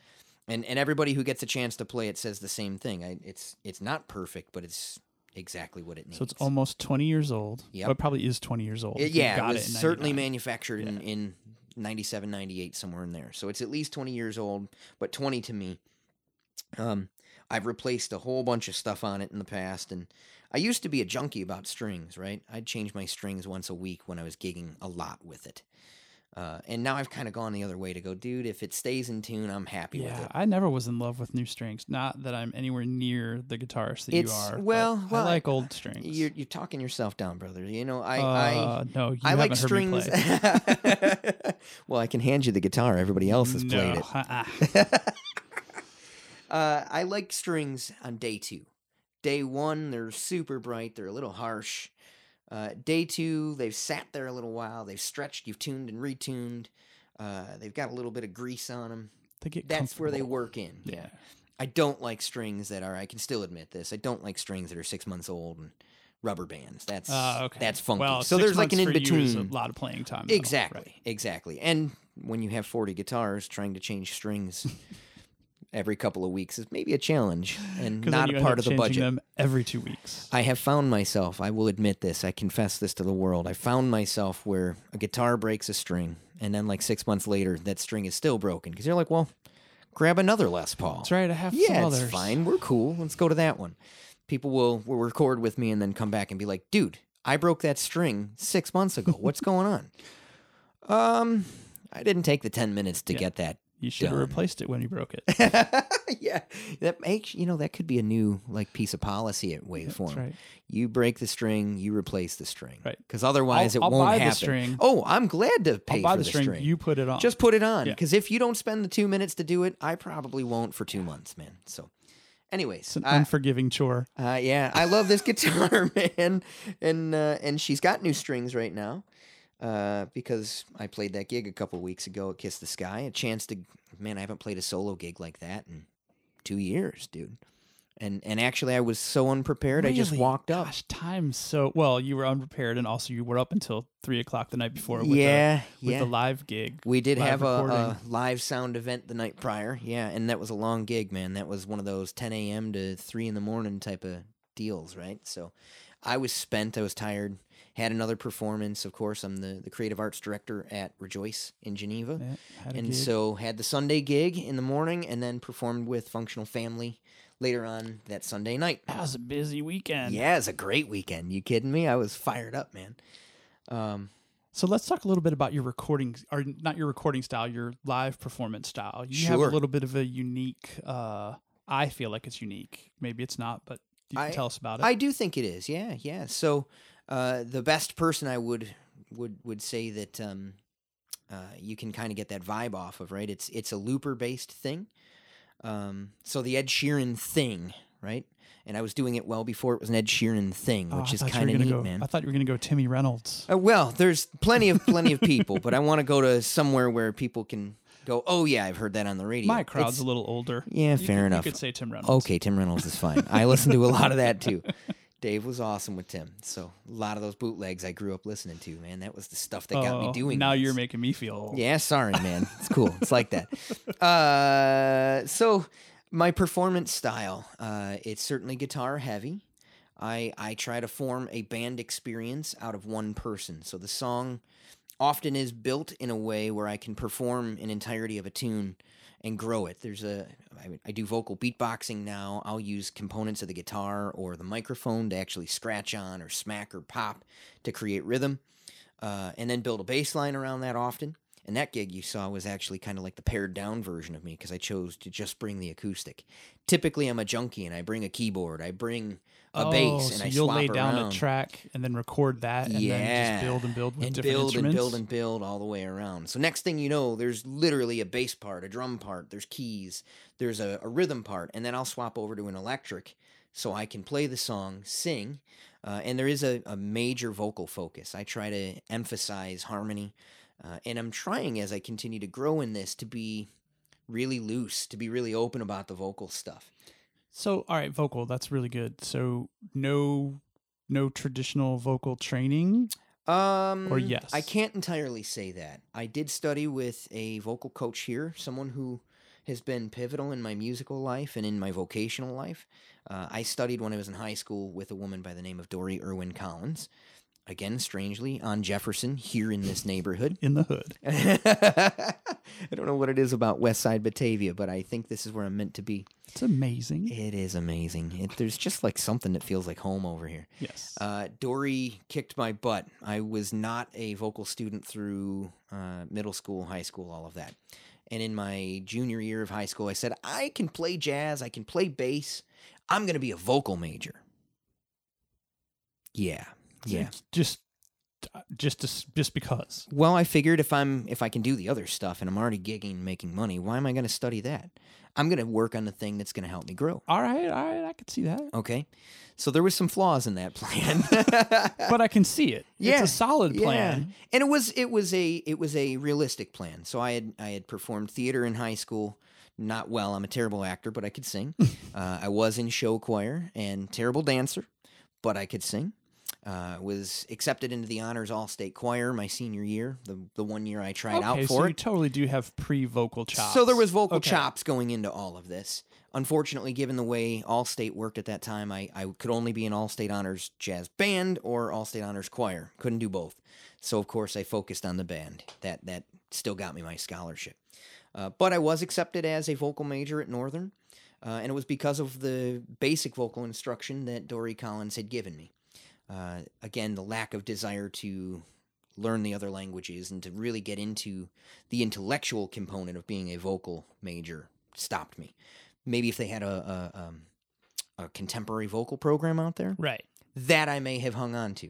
Speaker 2: and and everybody who gets a chance to play it says the same thing. I, it's it's not perfect, but it's exactly what it needs.
Speaker 1: So it's almost 20 years old.
Speaker 2: Yeah,
Speaker 1: Well, it probably is 20 years old.
Speaker 2: It- yeah,
Speaker 1: got
Speaker 2: it was
Speaker 1: in
Speaker 2: certainly
Speaker 1: 99.
Speaker 2: manufactured in, in 97, 98, somewhere in there. So it's at least 20 years old, but 20 to me. Um, I've replaced a whole bunch of stuff on it in the past, and I used to be a junkie about strings, right? I'd change my strings once a week when I was gigging a lot with it. Uh, and now I've kind of gone the other way to go, dude, if it stays in tune, I'm happy with
Speaker 1: Yeah,
Speaker 2: it.
Speaker 1: I never was in love with new strings. Not that I'm anywhere near the guitarist that
Speaker 2: It's-
Speaker 1: you are.
Speaker 2: well, well,
Speaker 1: I like old strings.
Speaker 2: You're, you're talking yourself down, brother. You know, I,
Speaker 1: uh,
Speaker 2: I
Speaker 1: no, you
Speaker 2: I like
Speaker 1: haven't heard me
Speaker 2: strings. well, I can hand you the guitar. Everybody else has played
Speaker 1: No,
Speaker 2: it. Uh, I like strings on day two. Day one, they're super bright. They're a little harsh. Uh, day two, they've sat there a little while. They've stretched. You've tuned and retuned. Uh, they've got a little bit of grease on them.
Speaker 1: They get
Speaker 2: That's where they work in.
Speaker 1: Yeah.
Speaker 2: I don't like strings that are. I can still admit this. I don't like strings that are six months old and rubber bands. That's
Speaker 1: Uh, okay.
Speaker 2: that's funky.
Speaker 1: Well,
Speaker 2: so
Speaker 1: six
Speaker 2: there's like an in
Speaker 1: months for you is
Speaker 2: between.
Speaker 1: A lot of playing time. though.
Speaker 2: Exactly,
Speaker 1: Right.
Speaker 2: exactly. And when you have 40 guitars, trying to change strings every couple of weeks is maybe a challenge and not a part of the
Speaker 1: changing
Speaker 2: budget.
Speaker 1: them every two weeks.
Speaker 2: I have found myself, I will admit this, I confess this to the world. I found myself where a guitar breaks a string, and then like six months later, that string is still broken. Because you're like, well, grab another Les Paul.
Speaker 1: That's right. I have some
Speaker 2: Yeah,
Speaker 1: others.
Speaker 2: it's fine. We're cool. Let's go to that one. People will, will record with me and then come back and be like, dude, I broke that string six months ago. What's going on? Um, I didn't take the 10 minutes to
Speaker 1: Yeah.
Speaker 2: get that
Speaker 1: You should have replaced it when you broke it.
Speaker 2: yeah, that makes you know that could be a new like piece of policy at Waveform.
Speaker 1: That's right.
Speaker 2: You break the string, you replace the string,
Speaker 1: Right.
Speaker 2: Because otherwise,
Speaker 1: I'll-
Speaker 2: it
Speaker 1: I'll
Speaker 2: won't happen.
Speaker 1: string.
Speaker 2: Oh, I'm glad to pay
Speaker 1: I'll buy
Speaker 2: for
Speaker 1: the string, You put it on.
Speaker 2: Just put it on,
Speaker 1: Yeah.
Speaker 2: because if you don't spend the two minutes to do it, I probably won't for two months, man. So, anyways,
Speaker 1: it's an
Speaker 2: I-
Speaker 1: unforgiving chore.
Speaker 2: uh, yeah, I love this guitar, man, and uh, and she's got new strings right now, uh, because I played that gig a couple weeks ago at Kiss the Sky. A chance to, man, I haven't played a solo gig like that in two years, dude. And and actually, I was so unprepared. I just walked up.
Speaker 1: Gosh, time's so well. You were unprepared, and also you were up until three o'clock the night before. With
Speaker 2: yeah,
Speaker 1: the, with
Speaker 2: yeah.
Speaker 1: the live gig.
Speaker 2: we did have a, a live sound event the night prior. Yeah, and that was a long gig, man. That was one of those 10 a.m. to 3 in the morning type of deals, right? So I was spent. I was tired. Had another performance. Of course, I'm the, the creative arts director at Rejoice in Geneva.
Speaker 1: Yeah,
Speaker 2: and
Speaker 1: gig.
Speaker 2: so had the Sunday gig in the morning and then performed with Functional Family later on that Sunday night.
Speaker 1: that was a busy weekend.
Speaker 2: Yeah, it's a great weekend. You kidding me? I was fired up, man. Um,
Speaker 1: So let's talk a little bit about your recording, or not your recording style, your live performance style. You have a little bit of a unique. Uh, I feel like it's unique. Maybe it's not, but you can
Speaker 2: I-
Speaker 1: tell us about it.
Speaker 2: I do think it is. Yeah, yeah. So uh, the best person I would would would say that um, uh, you can kind of get that vibe off of, right? It's it's a looper based thing. Um, so the Ed Sheeran thing, right? And I was doing it well before it was an Ed Sheeran thing,
Speaker 1: Oh,
Speaker 2: which is
Speaker 1: thought you were
Speaker 2: kind of neat,
Speaker 1: go,
Speaker 2: man.
Speaker 1: I thought you were going to go Timmy Reynolds.
Speaker 2: Uh, well, there's plenty of plenty of people, but I want to go to somewhere where people can go. Oh yeah, I've heard that on the radio.
Speaker 1: My crowd's
Speaker 2: It's-
Speaker 1: a little older.
Speaker 2: Yeah,
Speaker 1: You
Speaker 2: fair
Speaker 1: could-
Speaker 2: enough.
Speaker 1: You could say Tim Reynolds.
Speaker 2: Okay, Tim Reynolds is fine. I listen to a lot of that too. Dave was awesome with Tim. So a lot of those bootlegs I grew up listening to, man. That was the stuff that got me
Speaker 1: Oh,
Speaker 2: doing.
Speaker 1: Now
Speaker 2: this.
Speaker 1: you're making me feel old.
Speaker 2: Yeah, sorry, man. It's cool. It's like that. Uh, so my performance style, uh, it's certainly guitar heavy. I I try to form a band experience out of one person. So the song often is built in a way where I can perform an entirety of a tune and grow it. There's a I, I do vocal beatboxing now. I'll use components of the guitar or the microphone to actually scratch on or smack or pop to create rhythm, uh, and then build a bass line around that often. And that gig you saw was actually kind of like the pared down version of me because I chose to just bring the acoustic. Typically, I'm a junkie and I bring a keyboard, I bring a
Speaker 1: oh,
Speaker 2: bass, and
Speaker 1: so
Speaker 2: I
Speaker 1: you'll lay down
Speaker 2: around
Speaker 1: a track and then record that, and then
Speaker 2: Yeah.
Speaker 1: just build and build with
Speaker 2: and
Speaker 1: different
Speaker 2: build
Speaker 1: instruments.
Speaker 2: and build and build all the way around. So next thing you know, there's literally a bass part, a drum part, there's keys, there's a, a rhythm part, and then I'll swap over to an electric so I can play the song, sing, uh, and there is a, a major vocal focus. I try to emphasize harmony, uh, and I'm trying as I continue to grow in this to be really loose, to be really open about the vocal stuff.
Speaker 1: So, all right, vocal. That's really good. So, no, no traditional vocal training.
Speaker 2: Um,
Speaker 1: Or yes?
Speaker 2: I can't entirely say that. I did study with a vocal coach here, someone who has been pivotal in my musical life and in my vocational life. Uh, I studied when I was in high school with a woman by the name of Dory Irwin Collins. Again, strangely, on Jefferson, here in this neighborhood.
Speaker 1: In the hood.
Speaker 2: I don't know what it is about West Side Batavia, but I think this is where I'm meant to be.
Speaker 1: It's amazing.
Speaker 2: It is amazing. It, there's just like something that feels like home over here.
Speaker 1: Yes.
Speaker 2: Uh, Dory kicked my butt. I was not a vocal student through uh, middle school, high school, all of that. And in my junior year of high school, I said, I can play jazz, I can play bass. I'm going to be a vocal major. Yeah. Yeah.
Speaker 1: It's just, just, to, just because.
Speaker 2: Well, I figured if I'm if I can do the other stuff and I'm already gigging and making money, why am I going to study that? I'm going to work on the thing that's going to help me grow.
Speaker 1: All right, all right, I can see that,
Speaker 2: Okay. So there was some flaws in that plan.
Speaker 1: but I can see it.
Speaker 2: Yeah,
Speaker 1: it's a solid plan.
Speaker 2: and it was it was a it was a realistic plan. So I had I had performed theater in high school. Not well. I'm a terrible actor, but I could sing. uh, I was in show choir and terrible dancer, but I could sing. Uh, was accepted into the honors all state choir my senior year, the the one year I tried out for
Speaker 1: so
Speaker 2: it.
Speaker 1: you totally do have pre-vocal chops.
Speaker 2: So there was vocal
Speaker 1: Okay.
Speaker 2: chops going into all of this. Unfortunately, given the way all state worked at that time, I, I could only be an Allstate Honors jazz band or all state Honors choir. Couldn't do both. So of course I focused on the band. That that still got me my scholarship. Uh, but I was accepted as a vocal major at Northern, uh, and it was because of the basic vocal instruction that Dory Collins had given me. Uh, again, the lack of desire to learn the other languages and to really get into the intellectual component of being a vocal major stopped me. Maybe if they had a a, um, a contemporary vocal program out there,
Speaker 1: Right.
Speaker 2: that I may have hung on to.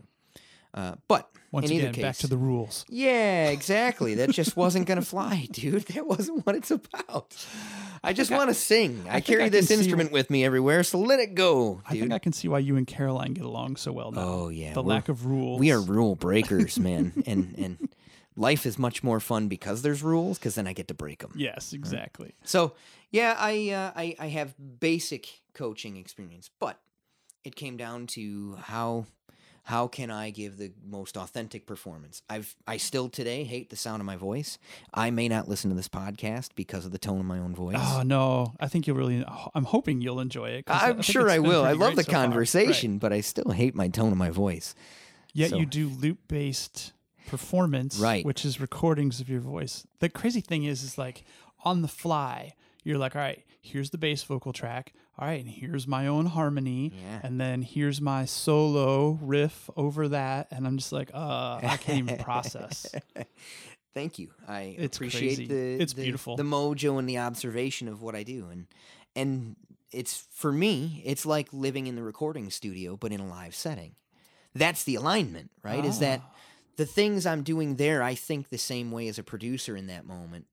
Speaker 2: Uh, but
Speaker 1: Once
Speaker 2: in
Speaker 1: again,
Speaker 2: either case,
Speaker 1: back to the rules.
Speaker 2: yeah, exactly. That just wasn't gonna fly, dude. That wasn't what it's about. I just want to sing. I,
Speaker 1: think
Speaker 2: carry
Speaker 1: I
Speaker 2: this instrument with me everywhere, so let it go,
Speaker 1: I think. I can see why you and Caroline get along so well now.
Speaker 2: Oh yeah,
Speaker 1: the lack of rules.
Speaker 2: we are rule breakers, man, and and life is much more fun because there's rules. Because then I get to break them.
Speaker 1: Yes, exactly.
Speaker 2: So yeah, I, uh, I I have basic coaching experience, but it came down to how how can I give the most authentic performance? I've I still today hate the sound of my voice. I may not listen to this podcast because of the tone of my own voice.
Speaker 1: Oh no, I think you'll really. I'm hoping you'll enjoy it.
Speaker 2: I'm
Speaker 1: think
Speaker 2: sure I will. I love the
Speaker 1: so far. Right.
Speaker 2: conversation, but I still hate my tone of my voice.
Speaker 1: Yet
Speaker 2: So-
Speaker 1: you do loop based performance,
Speaker 2: Right.
Speaker 1: Which is recordings of your voice. The crazy thing is, is like on the fly, you're like, all right, here's the bass vocal track. All right, and here's my own harmony,
Speaker 2: Yeah.
Speaker 1: and then here's my solo riff over that, and I'm just like, uh, I can't even process.
Speaker 2: Thank you. I
Speaker 1: It's
Speaker 2: appreciate
Speaker 1: crazy.
Speaker 2: the
Speaker 1: It's
Speaker 2: the-
Speaker 1: beautiful.
Speaker 2: the mojo and the observation of what I do, and and it's for me, it's like living in the recording studio, but in a live setting. That's the alignment, right? Is that
Speaker 1: Ah.
Speaker 2: the things I'm doing there, I think the same way as a producer in that moment,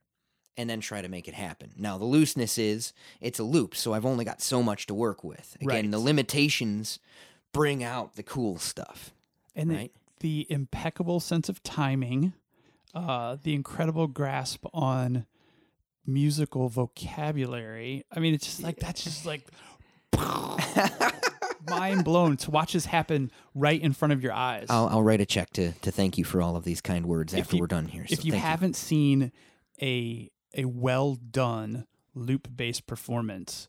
Speaker 2: and then try to make it happen. Now, the looseness is it's a loop, so I've only got so much to work with. Again, the limitations bring out the cool stuff.
Speaker 1: and
Speaker 2: right.
Speaker 1: the, the impeccable sense of timing, uh, the incredible grasp on musical vocabulary. I mean, it's just like that's just like mind blown to watch this happen right in front of your eyes.
Speaker 2: I'll, I'll write a check to, to thank you for all of these kind words
Speaker 1: If
Speaker 2: after
Speaker 1: you-
Speaker 2: we're done here.
Speaker 1: if
Speaker 2: so
Speaker 1: you haven't seen a a well done loop based performance,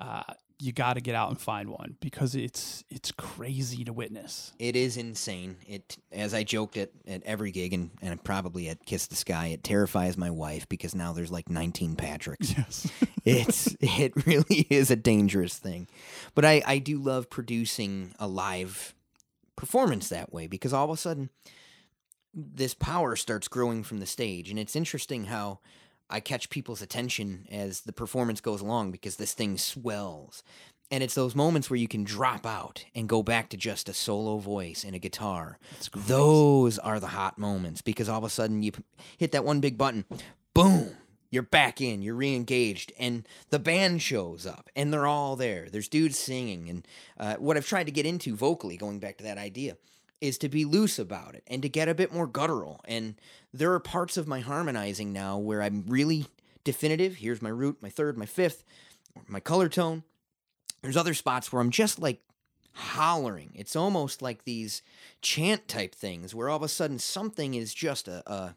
Speaker 1: uh, you got to get out and find one because it's it's crazy to witness.
Speaker 2: It is insane. It, as I joked at, at every gig and, and probably at Kiss the Sky, it terrifies my wife because now there's like 19 Patricks.
Speaker 1: Yes.
Speaker 2: it's it really is a dangerous thing, but I I do love producing a live performance that way because all of a sudden this power starts growing from the stage, and it's interesting how. I catch people's attention as the performance goes along because this thing swells. And it's those moments where you can drop out and go back to just a solo voice and a guitar. Those are the hot moments because all of a sudden you hit that one big button, boom, you're back in, you're re-engaged, and the band shows up, and they're all there. There's dudes singing, and uh, what I've tried to get into vocally, going back to that idea, is to be loose about it and to get a bit more guttural. And there are parts of my harmonizing now where I'm really definitive. Here's my root, my third, my fifth, my color tone. There's other spots where I'm just like hollering. It's almost like these chant type things where all of a sudden something is just a, a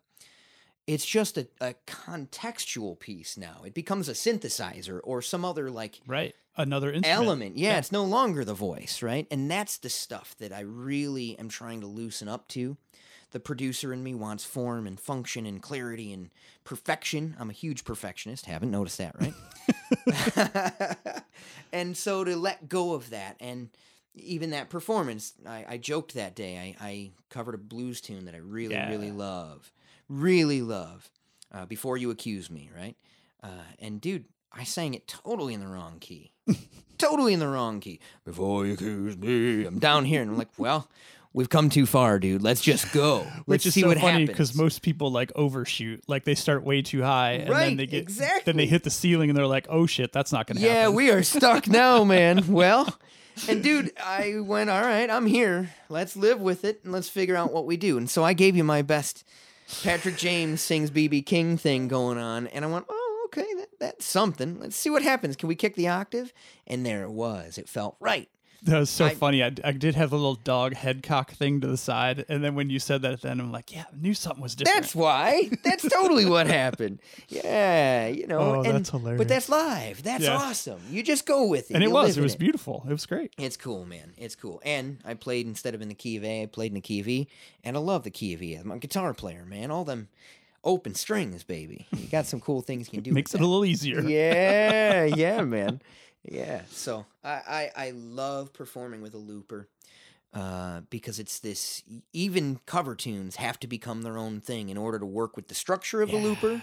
Speaker 2: it's just a, a contextual piece now. It becomes a synthesizer or some other like
Speaker 1: Right. Another instrument.
Speaker 2: element. Yeah,
Speaker 1: Yeah.
Speaker 2: it's no longer the voice, right? And that's the stuff that I really am trying to loosen up to. The producer in me wants form and function and clarity and perfection. I'm a huge perfectionist. Haven't noticed that, right? and so to let go of that and even that performance, I, I joked that day. I, I covered a blues tune that I really, really love. Really love. Uh, Before You Accuse Me, right? Uh, and dude, I sang it totally in the wrong key. totally in the wrong key. Before you accuse me, I'm down here, and I'm like, well, we've come too far, dude. Let's just go. Let's
Speaker 1: Which is
Speaker 2: see
Speaker 1: so
Speaker 2: what
Speaker 1: funny
Speaker 2: happens.
Speaker 1: because most people like overshoot, like they start way too high, and then
Speaker 2: Right,
Speaker 1: they get
Speaker 2: exactly.
Speaker 1: then they hit the ceiling, and they're like, "Oh shit, that's not gonna
Speaker 2: yeah,
Speaker 1: happen."
Speaker 2: Yeah, we are stuck now, man. Well, and dude, I went, all right, I'm here. Let's live with it and let's figure out what we do. And so I gave you my best Patrick James sings BB King thing going on, and I went, oh, okay, that, that's something. Let's see what happens. Can we kick the octave? And there it was. It felt right.
Speaker 1: That was so
Speaker 2: I-
Speaker 1: funny. I, I did have a little dog head cock thing to the side, and then when you said that at the end, I'm like, "Yeah, I knew something was different."
Speaker 2: That's why. That's totally what happened. Yeah, you know.
Speaker 1: Oh,
Speaker 2: and,
Speaker 1: that's hilarious.
Speaker 2: But that's live. That's
Speaker 1: Yeah.
Speaker 2: awesome. You just go with it.
Speaker 1: and it was. It was beautiful. It was great.
Speaker 2: It's cool, man. It's cool. And I played instead of in the key of A, I played in the key of E, and I love the key of E. I'm a guitar player, man. All them open strings, baby. You got some cool things you can do.
Speaker 1: Makes it
Speaker 2: with
Speaker 1: a little easier.
Speaker 2: Yeah, yeah, man. Yeah. So I, I I love performing with a looper. uh, because it's this even cover tunes have to become their own thing in order to work with the structure of the looper,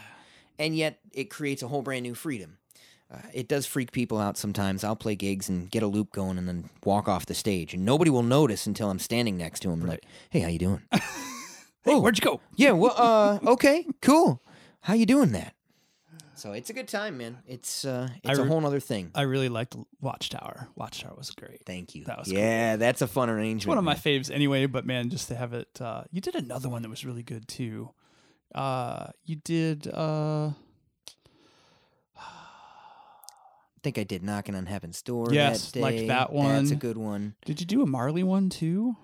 Speaker 2: and yet it creates a whole brand new freedom. Uh, it does freak people out sometimes. I'll play gigs and get a loop going and then walk off the stage, and nobody will notice until I'm standing next to him. them. Like, hey, how you doing?
Speaker 1: Hey, where'd you go?
Speaker 2: yeah, well, uh, okay, cool. How you doing that? So it's a good time, man. It's uh, it's
Speaker 1: I
Speaker 2: a
Speaker 1: re-
Speaker 2: whole nother thing.
Speaker 1: I really liked Watchtower. Watchtower was great.
Speaker 2: Thank you.
Speaker 1: That was cool.
Speaker 2: yeah, that's a fun
Speaker 1: It's
Speaker 2: arrangement.
Speaker 1: one of my faves anyway, but man, just to have it. Uh, you did another one that was really good too. Uh, you did. Uh,
Speaker 2: I think I did knocking on heaven's door.
Speaker 1: Yes, like
Speaker 2: that
Speaker 1: liked
Speaker 2: day.
Speaker 1: that
Speaker 2: That's a good one.
Speaker 1: did you do a Marley one too?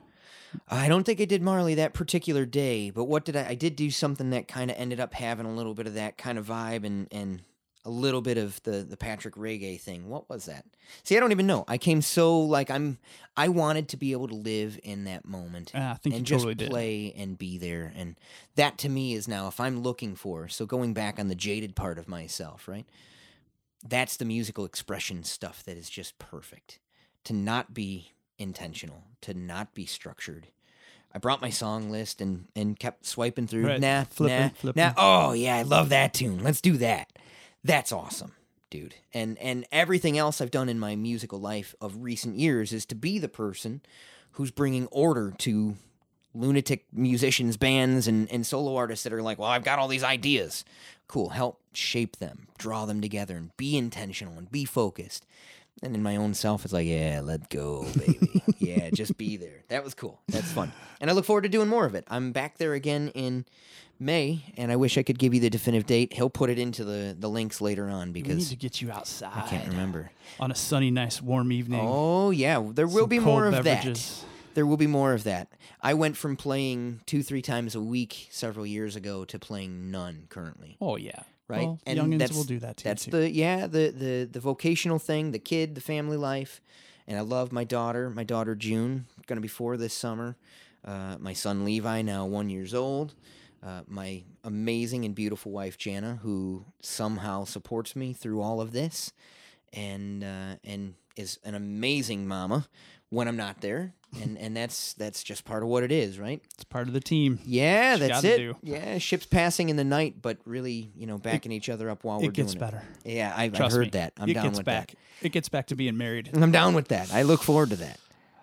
Speaker 2: I don't think I did Marley that particular day, but what did I? I did do something that kind of ended up having a little bit of that kind of vibe and and a little bit of the the Patrick reggae thing. What was that? See, I don't even know. I came so like I'm. I wanted to be able to live in that moment.
Speaker 1: Ah, I think
Speaker 2: and
Speaker 1: you totally
Speaker 2: just
Speaker 1: did.
Speaker 2: play and be there and that to me is now if i'm looking for so going back on the jaded part of myself right that's the musical expression stuff that is just perfect to not be intentional to not be structured i brought my song list and and kept swiping through
Speaker 1: Right,
Speaker 2: nah
Speaker 1: flipping,
Speaker 2: nah,
Speaker 1: flipping.
Speaker 2: nah oh yeah i love that tune let's do that that's awesome dude and and everything else i've done in my musical life of recent years is to be the person who's bringing order to lunatic musicians, bands, and, and solo artists that are like, well, I've got all these ideas. Cool. Help shape them, draw them together, and be intentional and be focused. And in my own self, it's like, yeah, let go, baby. yeah, just be there. That was cool. That's fun. And I look forward to doing more of it. I'm back there again in May, and I wish I could give you the definitive date. He'll put it into the, the links later on
Speaker 1: We need
Speaker 2: because
Speaker 1: to get you outside.
Speaker 2: I can't remember.
Speaker 1: on a sunny, nice, warm evening.
Speaker 2: Oh, yeah. There will be more of that. There will be more of that. I went from playing two, three times a week several years ago to playing none currently.
Speaker 1: Oh yeah,
Speaker 2: Right?
Speaker 1: Well,
Speaker 2: And
Speaker 1: youngins
Speaker 2: that's-
Speaker 1: will do that too.
Speaker 2: That's
Speaker 1: too.
Speaker 2: the yeah, the, the the vocational thing, the kid, the family life. And I love my daughter, my daughter June, gonna be four this summer. Uh, my son Levi, now one years old. Uh, my amazing and beautiful wife Jana, who somehow supports me through all of this, and uh, and is an amazing mama when I'm not there, and and that's that's just part of what it is, right?
Speaker 1: it's part of the team.
Speaker 2: Yeah,
Speaker 1: you
Speaker 2: it.
Speaker 1: do.
Speaker 2: Yeah, ships passing in the night, but really, you know, backing each other up while we're doing
Speaker 1: It It
Speaker 2: gets
Speaker 1: better.
Speaker 2: Yeah, I've, I've heard
Speaker 1: me.
Speaker 2: that. I'm
Speaker 1: it
Speaker 2: down
Speaker 1: gets
Speaker 2: with
Speaker 1: back. It gets back to being married.
Speaker 2: that. I'm down with that. I look forward to that.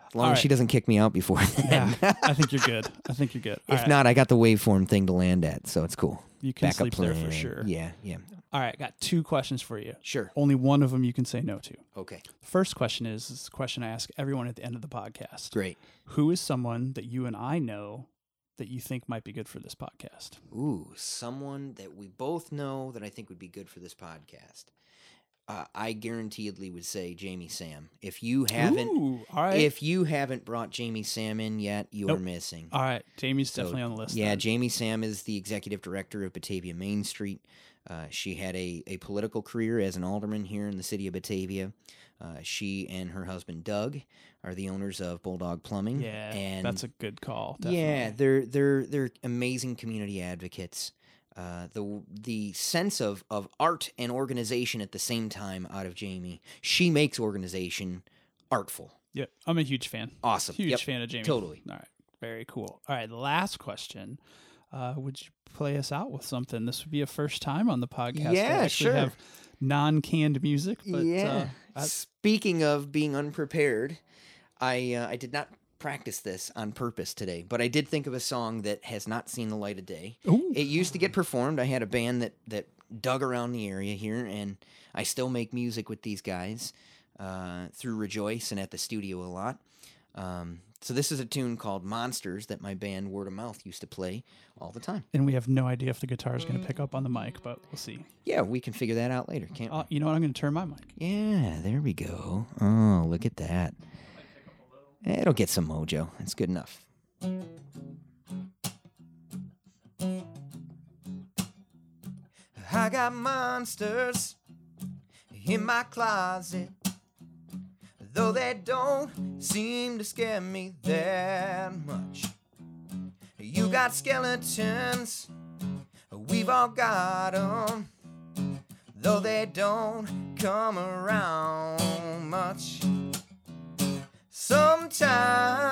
Speaker 2: As long
Speaker 1: All
Speaker 2: as she doesn't kick me out before then.
Speaker 1: Yeah, I think you're good. I think you're good. All
Speaker 2: if
Speaker 1: right,
Speaker 2: not, I got the waveform thing to land at, so it's cool.
Speaker 1: you can
Speaker 2: Backup
Speaker 1: sleep there for sure.
Speaker 2: Yeah, yeah.
Speaker 1: All right, got two questions for you.
Speaker 2: Sure.
Speaker 1: Only one of them you can say no to.
Speaker 2: Okay.
Speaker 1: The first question is, this is a question I ask everyone at the end of the podcast.
Speaker 2: Great.
Speaker 1: Who is someone that you and I know that you think might be good for this podcast?
Speaker 2: Ooh, someone that we both know that I think would be good for this podcast. Uh, I guaranteedly would say Jamie Saam. If you haven't,
Speaker 1: Ooh, right.
Speaker 2: if you haven't brought Jamie Saam in yet, you are
Speaker 1: Nope.
Speaker 2: missing.
Speaker 1: all right, Jamie's
Speaker 2: So,
Speaker 1: definitely on the list.
Speaker 2: Yeah,
Speaker 1: then.
Speaker 2: Jamie Saam is the executive director of Batavia Main Street. Uh, she had a, a political career as an alderman here in the city of Batavia. Uh, she and her husband Doug are the owners of Bulldog Plumbing.
Speaker 1: yeah,
Speaker 2: and
Speaker 1: that's a good call.
Speaker 2: yeah, they're they're they're amazing community advocates. Uh, the the sense of, of art and organization at the same time out of Jamie. She makes organization artful.
Speaker 1: yeah. I'm a huge fan.
Speaker 2: Awesome.
Speaker 1: Huge
Speaker 2: Yep.
Speaker 1: fan of Jamie.
Speaker 2: totally.
Speaker 1: All right, very cool. All right, last question. Uh, would you play us out with something? This would be a first time on the podcast.
Speaker 2: Yeah, sure.
Speaker 1: Have non-canned music, but uh, I-
Speaker 2: Speaking of being unprepared, I uh, I did not practice this on purpose today, but I did think of a song that has not seen the light of day.
Speaker 1: Ooh.
Speaker 2: It used to get performed. I had a band that that dug around the area here, and I still make music with these guys uh, through Rejoice and at the studio a lot. Um, so this is a tune called Monsters that my band Word of Mouth used to play all the time.
Speaker 1: and we have no idea if the guitar is going to pick up on the mic, but we'll see.
Speaker 2: Yeah, we can figure that out later, can't
Speaker 1: Uh, you know what? I'm going to turn my mic.
Speaker 2: Yeah, there we go. Oh, look at that. It'll get some mojo. It's good enough. I got monsters in my closet, though they don't seem to scare me that much. You got skeletons, we've all got 'em, though they don't come around much. Sometimes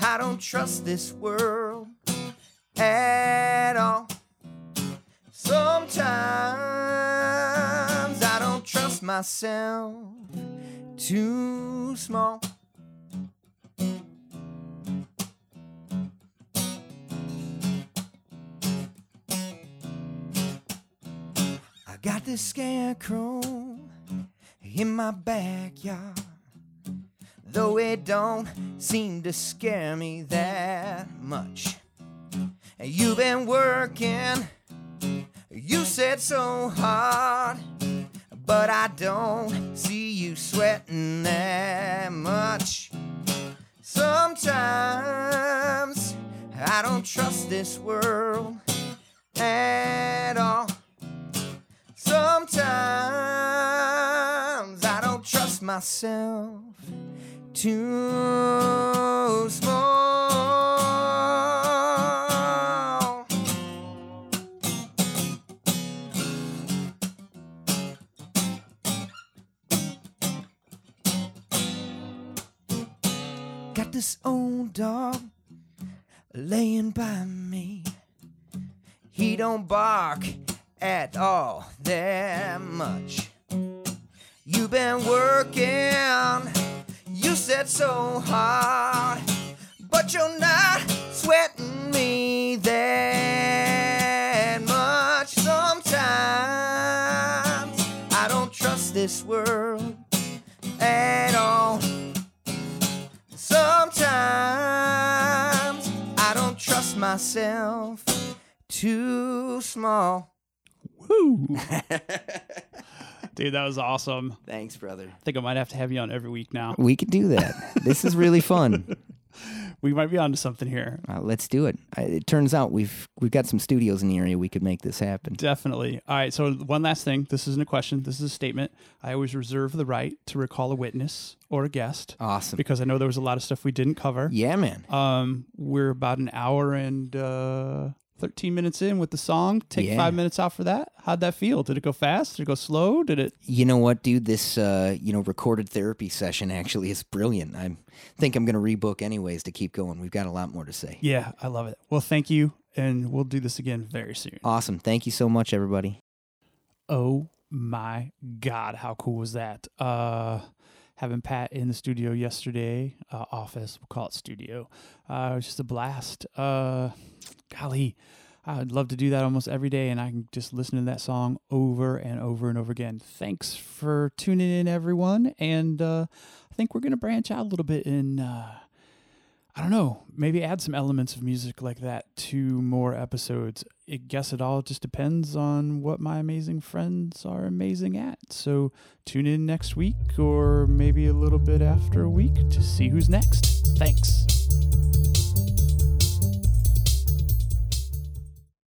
Speaker 2: I don't trust this world at all. Sometimes I don't trust myself too small. I got this scarecrow in my backyard. Though it don't seem to scare me that much. You've been working, you said so hard, but I don't see you sweating that much. Sometimes I don't trust this world at all. Sometimes I don't trust myself too small. Got this old dog laying by me. He don't bark at all that much. You've been working, you said so hard, but you're not sweating me that much. Sometimes I don't trust this world at all. Sometimes I don't trust myself too small.
Speaker 1: Woo! Dude, that was awesome.
Speaker 2: Thanks, brother.
Speaker 1: I think I might have to have you on every week now.
Speaker 2: We could do that. this is really fun.
Speaker 1: We might be onto something here.
Speaker 2: Uh, let's do it. I, it turns out we've we've got some studios in the area. We could make this happen.
Speaker 1: Definitely. All right. So, one last thing. This isn't a question. This is a statement. I always reserve the right to recall a witness or a guest
Speaker 2: Awesome.
Speaker 1: because I know there was a lot of stuff we didn't cover.
Speaker 2: Yeah, man.
Speaker 1: Um, we're about an hour and uh, 13 minutes in with the song. Take
Speaker 2: Yeah.
Speaker 1: five minutes out for that. How'd that feel? Did it go fast? Did it go slow? Did it?
Speaker 2: You know what, dude? This uh, you know recorded therapy session actually is brilliant. I think I'm going to rebook anyways to keep going. We've got a lot more to say.
Speaker 1: Yeah, I love it. Well, thank you. And we'll do this again very soon.
Speaker 2: Awesome. Thank you so much, everybody.
Speaker 1: Oh my God, how cool was that? Uh, having Pat in the studio yesterday, uh, office, we'll call it studio. Uh, it was just a blast. Uh, golly, I'd love to do that almost every day, and I can just listen to that song over and over and over again. Thanks for tuning in, everyone. And uh, I think we're going to branch out a little bit and, uh, I don't know, maybe add some elements of music like that to more episodes. I guess it all just depends on what my amazing friends are amazing at. So tune in next week or maybe a little bit after a week to see who's next. Thanks.